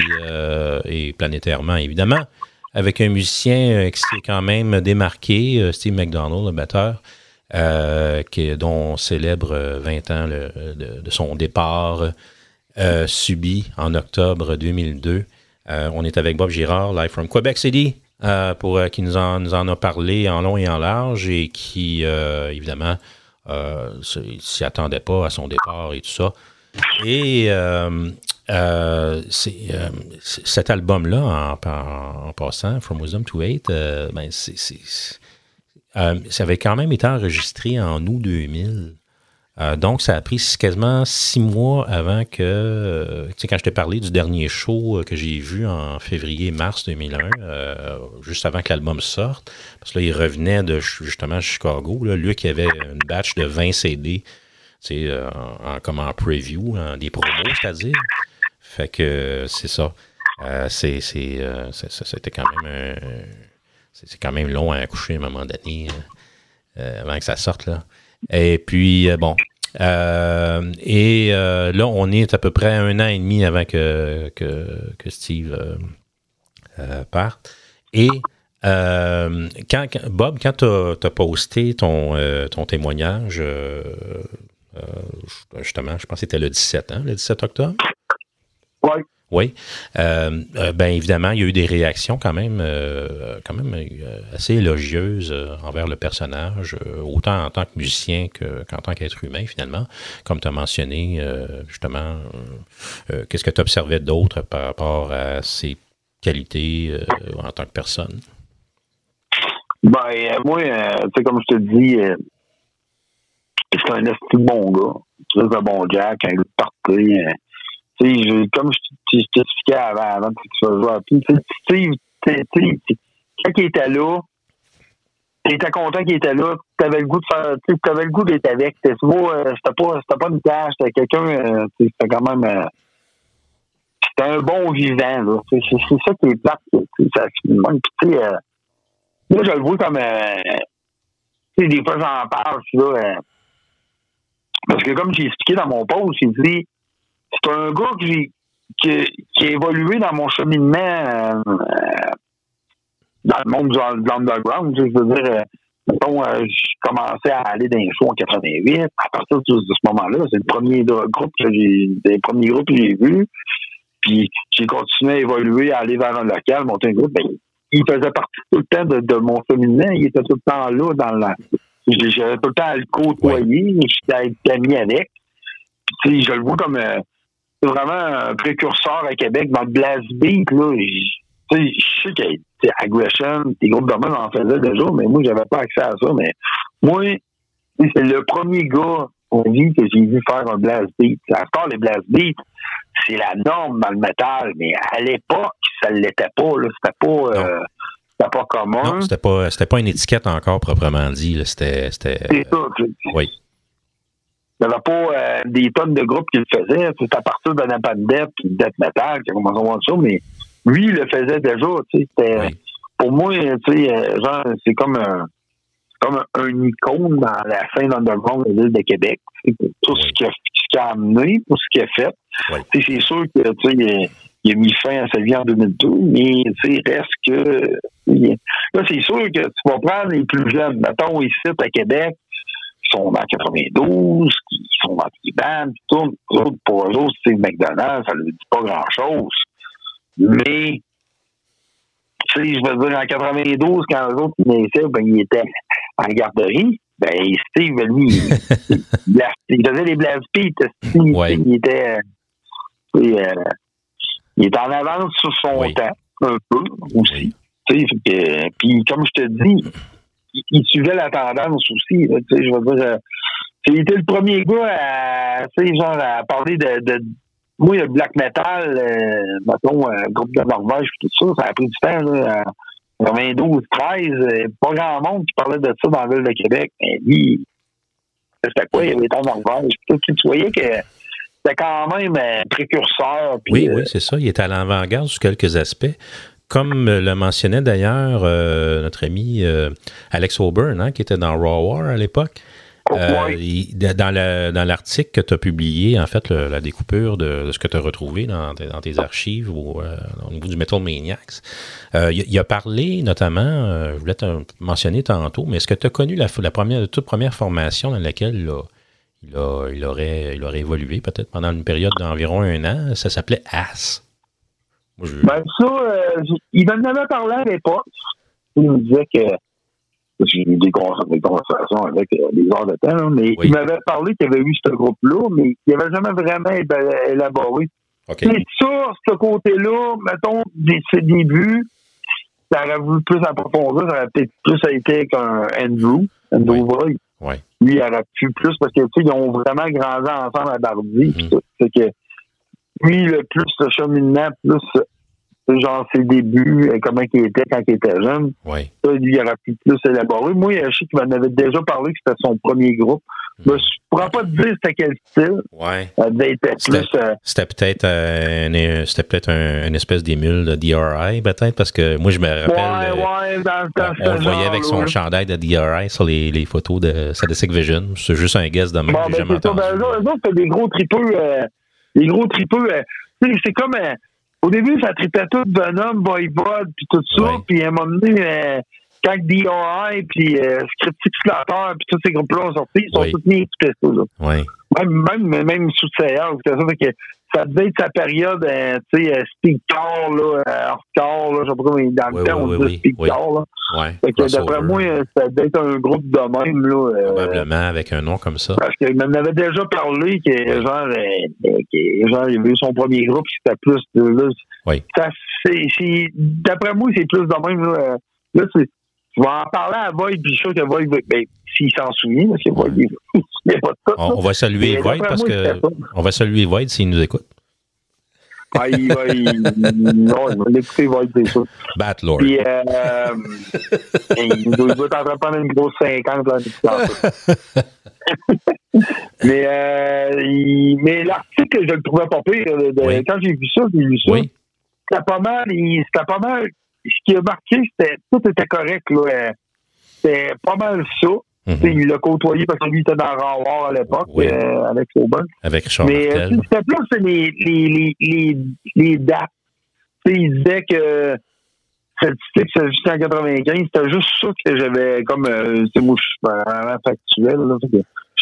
et planétairement évidemment, avec un musicien qui s'est quand même démarqué, Steve McDonald, le batteur, euh, dont on célèbre euh, 20 ans de, son départ subi en octobre 2002. Euh, on est avec Bob Girard, live from Quebec City, euh, euh, qui nous en, nous en a parlé en long et en large et qui, euh, évidemment, s'y attendait pas à son départ et tout ça. Et cet album-là, en, passant, From Wisdom to Hate, ben, c'est, ça avait quand même été enregistré en août 2000. Euh, donc, ça a pris quasiment six mois avant que, euh, tu sais, quand je t'ai parlé du dernier show euh, que j'ai vu en février-mars 2001, euh, juste avant que l'album sorte, parce que là, il revenait de justement Chicago. Là, Luc avait une batch de 20 CD, tu sais, en, comme en preview, en des promos, c'est-à-dire. Fait que c'est ça. C'est, c'était quand même c'est, quand même long à accoucher à un moment donné, avant que ça sorte, là. Et puis, euh, bon. Euh, et euh, là, on est à peu près un an et demi avant que, que, Steve parte. Et quand, Bob, quand tu as, posté ton, ton témoignage, justement, je pense que c'était le 17, hein, le 17 octobre?
Oui.
Oui. Euh, euh, ben évidemment, il y a eu des réactions quand même, euh, quand même assez élogieuses envers le personnage, autant en tant que musicien que- qu'en tant qu'être humain finalement. Comme tu as mentionné, justement, qu'est-ce que tu observais d'autre par rapport à ses qualités en tant que personne?
Ben, moi, sais, comme je te dis, c'est un esti bon gars. C'est un bon Jack, un gars comme je t'expliquais avant, avant que tu sois joueur, Steve, quand il était là, t'étais content qu'il était là, t'avais le goût de faire, t'avais le goût d'être avec. C'était pas, euh, c'était pas, une tâche, c'était quelqu'un, euh, c'était quand même, euh, c'était un bon vivant, là. C'est ça qui est plate, ça euh, moi, je le vois comme, euh, des fois, j'en parle, là, euh, parce que comme j'ai expliqué dans mon post, j'ai dit, c'est un gars que j'ai, qui, qui a évolué dans mon cheminement euh, dans le monde de l'underground. Je veux dire, euh, mettons, euh, je commençais à aller dans les shows en 88. À partir de, ce moment-là, c'est le premier groupe que j'ai, des premiers groupes que j'ai vus. Puis j'ai continué à évoluer, à aller vers un local, monter un groupe. Ben, il faisait partie tout le temps de, de mon cheminement. Il était tout le temps là dans la. J'avais tout le temps à le côtoyer, j'étais ami avec. Puis, je le vois comme euh, vraiment un précurseur à Québec dans le blast beat. Là, Je- je sais que tu sais, Aggression, des groupes de en faisaient déjà, mais moi, j'avais pas accès à ça. Mais moi, c'est le premier gars en vie que j'ai vu faire un blast beat. À part les blast beats, c'est la norme dans le métal, mais à l'époque, ça ne l'était pas. C'était pas, euh, c'était pas commun.
Non, c'était pas, c'était pas une étiquette encore proprement dit. C'était, c'était,
C'est ça.
oui.
Il n'y avait pas euh, des tonnes de groupes qui le faisaient. C'est à partir de Napalm puis Death Metal qui a commencé à voir ça, mais lui, il le faisait déjà. c'était- Pour moi, euh, genre, c'est comme un comme un, un icône dans la scène underground de l'île de Québec. Tout ce qu'il a, qu'il amené, tout ce qu'il a fait. C'est sûr que tu sais, il, a, il a mis fin à sa vie en 2002, mais reste que. Là, c'est sûr que tu vas prendre les plus jeunes. Mettons ici à Québec, sont dans 92, qui sont dans des bandes, qui tournent. Eux Pour eux autres, c'est McDonald's, ça ne dit pas grand-chose. Mais, tu sais, je veux dire, en 92, quand eux autres, ils naissaient, ben, ils étaient en garderie. Ben, Steve, lui, il, il- faisait les blast. Steve, Il était, euh, il était en avance sur son temps, un peu aussi. Puis, comme je te dis, il, il suivait la tendance aussi. là, je veux dire, euh, il était le premier gars à, tu sais, genre, à parler de, de moi, le black metal, euh, mettons, euh, groupe de Norvège, tout ça, ça a pris du temps, là, en 92, 13, euh, pas grand monde qui parlait de ça dans la ville de Québec, mais lui, c'était quoi, il était en Norvège, tout, tu voyais que c'était quand même euh, précurseur, puis
Oui, oui, c'est ça. Il était à l'avant-garde sur quelques aspects. Comme le mentionnait d'ailleurs euh, notre ami euh, Alex Auburn, hein, qui était dans Raw War à l'époque, euh, il- dans la- dans l'article que tu as publié, en fait, le- la découpure de, de ce que tu as retrouvé dans, tes- dans tes archives ou, euh, au niveau du Metal Maniacs, euh, il, il a parlé notamment, je voulais te mentionner tantôt, mais est-ce que tu as connu la, la première, la toute première formation dans laquelle a- il aurait, il aurait évolué peut-être pendant une période d'environ un an? Ça s'appelait AS. Je-
Ben, ça, euh, il m'en avait parlé à l'époque. Il me disait que. J'ai eu des, conver- des conversations avec euh, des heures de temps, mais il m'avait parlé qu'il y avait eu ce groupe-là, mais il n'avait jamais vraiment élaboré. C'est ça, ce côté-là, mettons, des, ses débuts, ça aurait voulu plus approfondir, ça aurait peut-être plus été qu'un Andrew, Andrew Boy.
Ouais.
Lui, il aurait pu plus, parce que, tu sais, ils ont vraiment grandi ensemble à Bardi. Fait que, lui, le plus le cheminement, plus, genre, ses débuts, euh, comment il était quand il était jeune.
Ouais.
Ça, lui, il aurait pu plus élaborer. Moi, je sais qu'il m'en avait déjà parlé que c'était son premier groupe. Je ne pourrais pas te dire c'était quel style.
Ouais. C'était
plus, euh,
c'était peut-être euh, un- c'était peut-être un- une espèce d'émule de DRI, peut-être, parce que moi, je me rappelle.
ouais,
euh,
ouais, dans, dans
on le voyait avec son chandail de DRI sur les, les photos de Sadistic Vision. C'est juste un guess de même,
Bon, ben,
jamais
c'est ça.
entendu.
Ben, eux autres, des gros tripeux. Euh, des gros tripeux. euh, c'est comme. Au début, ça tripait tout Venom, Voivod, puis tout ça. Puis à un moment donné, euh, quand DRI, puis euh, Scriptic Slater, puis tous ces groupes-là ont sorti, ils sont
Oui.
tous mis équipés, ça. Là.
Ouais.
Même, même, même sous c'était ça. Fait que ça devait être sa période, euh, tu sais, euh, speedcore, là, euh, hardcore, là, je sais pas comment, dans le
Oui,
temps,
oui,
on
oui, oui,
speedcore, là.
Ouais.
Fait que d'après moi, euh, ça devait être un groupe de même, là. euh,
Probablement avec un nom comme ça.
parce qu'il m'en avait déjà parlé que genre, euh, que, genre il avait eu son premier groupe c'était plus de là,
Oui.
ça c'est d'après moi c'est plus de même là, euh, là c'est je vais en parler à Void puis je suis sûr que Void va- ben, s'il s'en souvient parce que Void il il pas de
On, on va saluer Void parce que
ça.
on va saluer Void s'il nous écoute.
Ah, il va il, non, il va l'écouter Void c'est sûr
Batlord.
puis euh, il doit il être en train de prendre une grosse 50 là mais euh, il- mais l'article, je le trouvais pas pire. de- Quand j'ai vu ça, j'ai lu ça. C'était pas mal. il- C'était pas mal. Ce qui a marqué, c'était tout était correct. là. Euh, C'était pas mal ça. Tu sais, Il l'a côtoyé parce que lui était dans Raw War à l'époque, euh, avec Auburn.
Avec Richard
Mais c'était plus c'est les, les, les, les, les dates. Il disait que statistique, c'est jusqu'en 95. C'était juste ça que j'avais comme. Euh, sais, moi, je suis vraiment factuel. Là,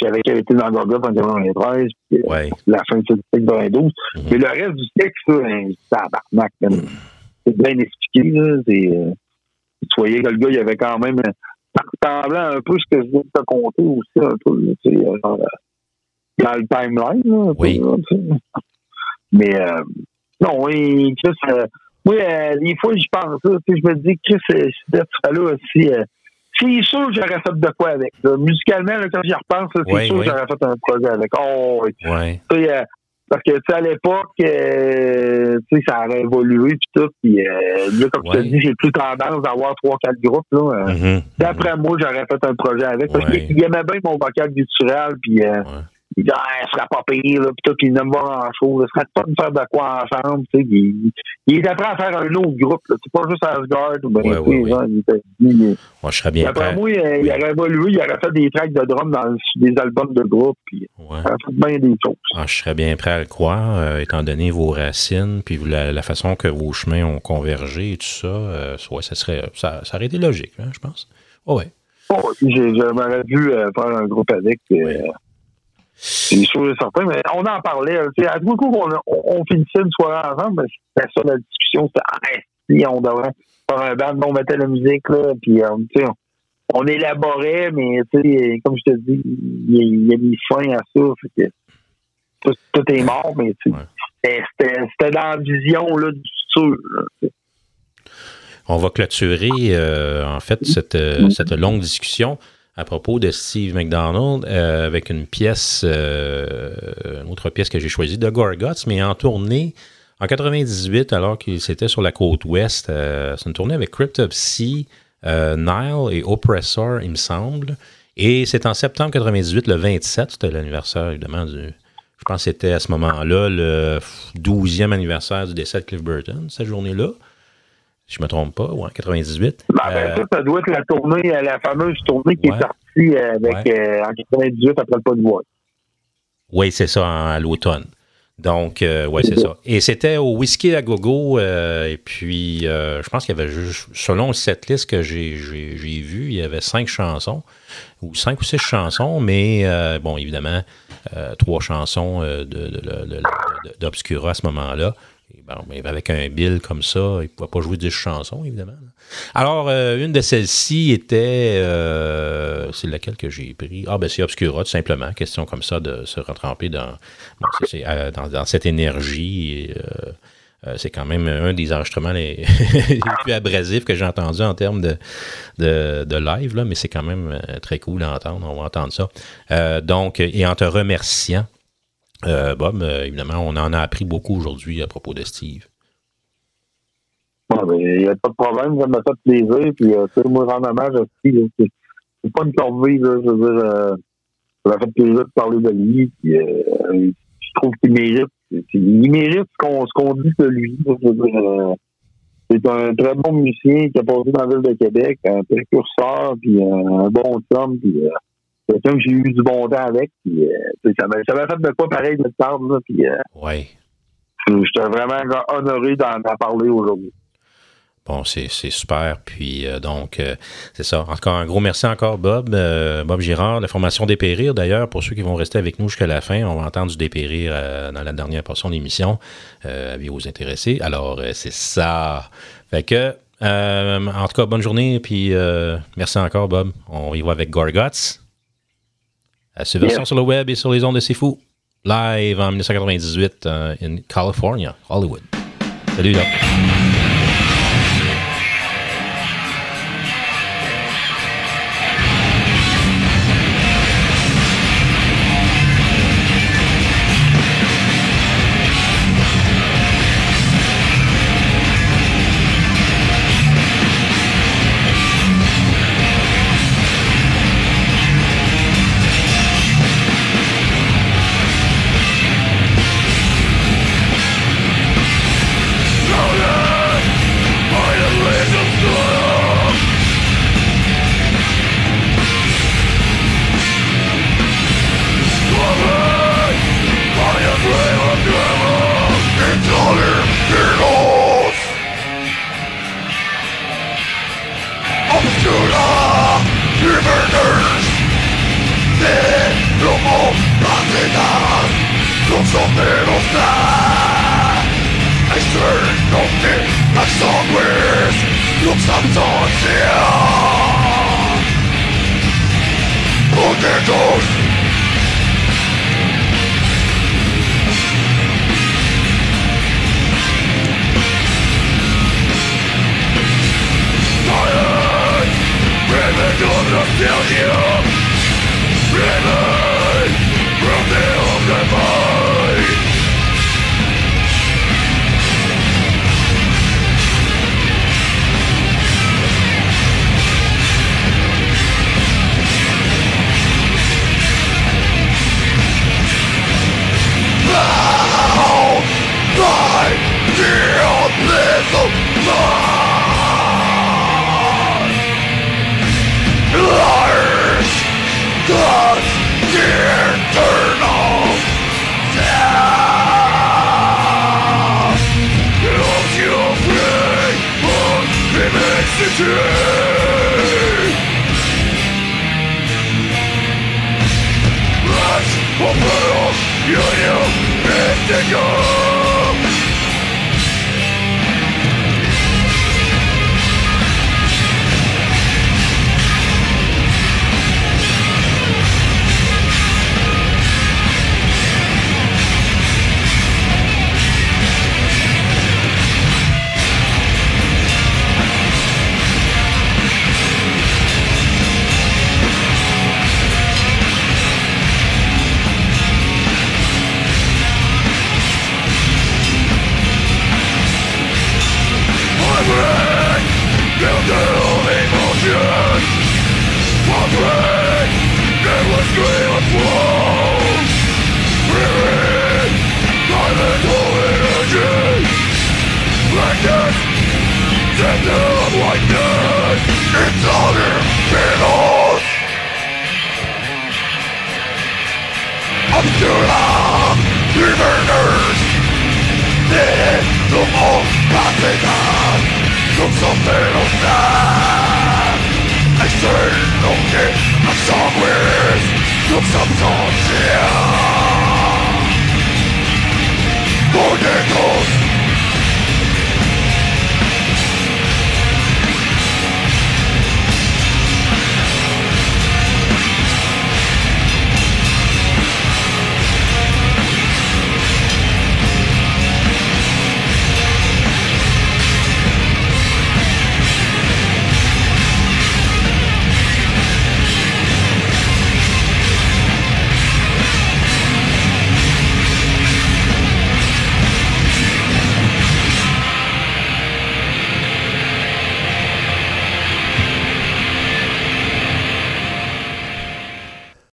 savais qu'elle était dans Gorgoth en 93, puis euh, la fin de statistique 92. Mais le reste du texte, c'est tabarnak, man. C'est bien expliqué. Là, c'est, euh, tu voyais que le gars, il avait quand même. euh, Ça ressemblait un peu ce que je viens de te compter aussi, un peu. là, tu sais, euh, dans le timeline. Là, un peu, là, tu sais. Mais euh, non, oui, Chris, euh, oui, euh, des fois, j'y pense. Tu sais, je me dis, Chris, d'être là aussi. C'est sûr que j'aurais fait de quoi avec. là. Musicalement, là, quand j'y repense, c'est
Oui,
sûr
oui.
que j'aurais fait un projet avec. Oh, oui. Parce que tu sais, à l'époque, euh, tu sais, ça aurait évolué puis tout. Puis euh, là, comme je te dis, j'ai plus tendance d'avoir trois, quatre groupes. Là, euh.
Mhm.
D'après moi, j'aurais fait un projet avec. Parce
Ouais.
qu'il aimait bien mon vocal guttural. Puis euh, il dit, ah, ce serait pas pire. Là, puis tout, il aime voir en chose. Ce serait pas de faire de quoi ensemble. Tu sais, il, il est après à faire un autre groupe. là. C'est pas juste Asgard. Ou ben,
Ouais, ouais,
il était- il-
Moi, je serais bien
D'après
prêt.
moi, euh, il aurait évolué. Il aurait fait des tracks de drum dans des albums de groupe. Puis il aurait fait bien des choses.
Ah, je serais bien prêt à le croire, euh, étant donné vos racines, puis la, la façon que vos chemins ont convergé et tout ça. euh, ouais, ça, serait, ça, ça aurait été logique, hein, je pense. Oh, ouais.
Oh, j'ai- J'aurais dû euh, faire un groupe avec. Euh, C'est sûr et certain, mais on en parlait. tu sais, À tout coup, on, on, finissait une soirée ensemble, mais c'était ça la discussion. C'était Ah, si, on devrait faire un band, on mettait la musique, là, puis euh, tu sais, on, on élaborait, mais tu sais, comme je te dis, il y a, il a mis fin à ça. Fait que tout, tout est mort, mais c'était- dans la vision là, du futur. là.
On va clôturer, euh, en fait, cette, euh, cette longue discussion à propos de Steve McDonald euh, avec une pièce, euh, une autre pièce que j'ai choisie de Gorguts, mais en tournée en 98, alors qu'il c'était sur la côte ouest. euh, C'est une tournée avec Crypt of Sea, euh, Nile et Oppressor, il me semble. Et c'est en septembre 98, le 27, c'était l'anniversaire, évidemment, du. Je pense que c'était à ce moment-là le 12e anniversaire du décès de Cliff Burton, cette journée-là. Si je me trompe pas, ouais, 98.
Ben, ben,
Euh,
ça, ça doit être la tournée, euh, la fameuse tournée qui
Ouais.
est sortie euh, avec en 98 après le pas de voix.
Oui, c'est ça, en- à l'automne. Donc, euh, oui, c'est ça. Et c'était au Whisky à Gogo. euh, et puis, euh, je pense qu'il y avait, juste- selon cette liste que j'ai j'ai- j'ai vue, il y avait cinq chansons, ou cinq ou six chansons, mais bon, évidemment, trois chansons de- d'Obscura à ce moment-là. Mais avec un bill comme ça, il ne pouvait pas jouer 10 chansons, évidemment. Alors, euh, une de celles-ci était. euh, c'est laquelle que j'ai pris? Ah, ben c'est Obscura, tout simplement. Question comme ça de se retremper dans, euh, dans, cette énergie. c'est quand même un des enregistrements les, plus abrasifs que j'ai entendu en termes de, de, de live, là, mais c'est quand même très cool à entendre. On va entendre ça. Donc, et en te remerciant, euh, Bob, euh, évidemment, on en a appris beaucoup aujourd'hui à propos de Steve.
Bon, ben, il n'y a pas de problème, ça m'a fait plaisir. Puis, euh, moi, rendre hommage à Steve, là, c'est pas une corvée, là. Je veux dire, euh, ça m'a fait plaisir de parler de lui. Puis, euh, je trouve qu'il mérite. Il mérite ce qu'on dit de lui. c'est un très bon musicien qui a passé dans la ville de Québec, un précurseur, puis un bon homme, quelqu'un que j'ai eu du bon temps avec. Puis, euh, ça m'a ça m'a fait de quoi pareil de table, là. Puis, euh,
Oui.
j'étais vraiment honoré d'en parler aujourd'hui.
Bon, c'est c'est super. Puis euh, donc, euh, c'est ça. Encore un gros merci encore, Bob. Euh, Bob Girard, la formation Dépérir. D'ailleurs, pour ceux qui vont rester avec nous jusqu'à la fin, on va entendre du Dépérir dans la dernière portion de l'émission. Avis aux intéressés. Alors, c'est ça. Fait que, en tout cas, bonne journée. Puis merci encore, Bob. On y va avec Gorguts. À subversion
Yes.
sur le web et sur les ondes de C'est Fou. Live en 1998 euh, in California, Hollywood. Salut, là.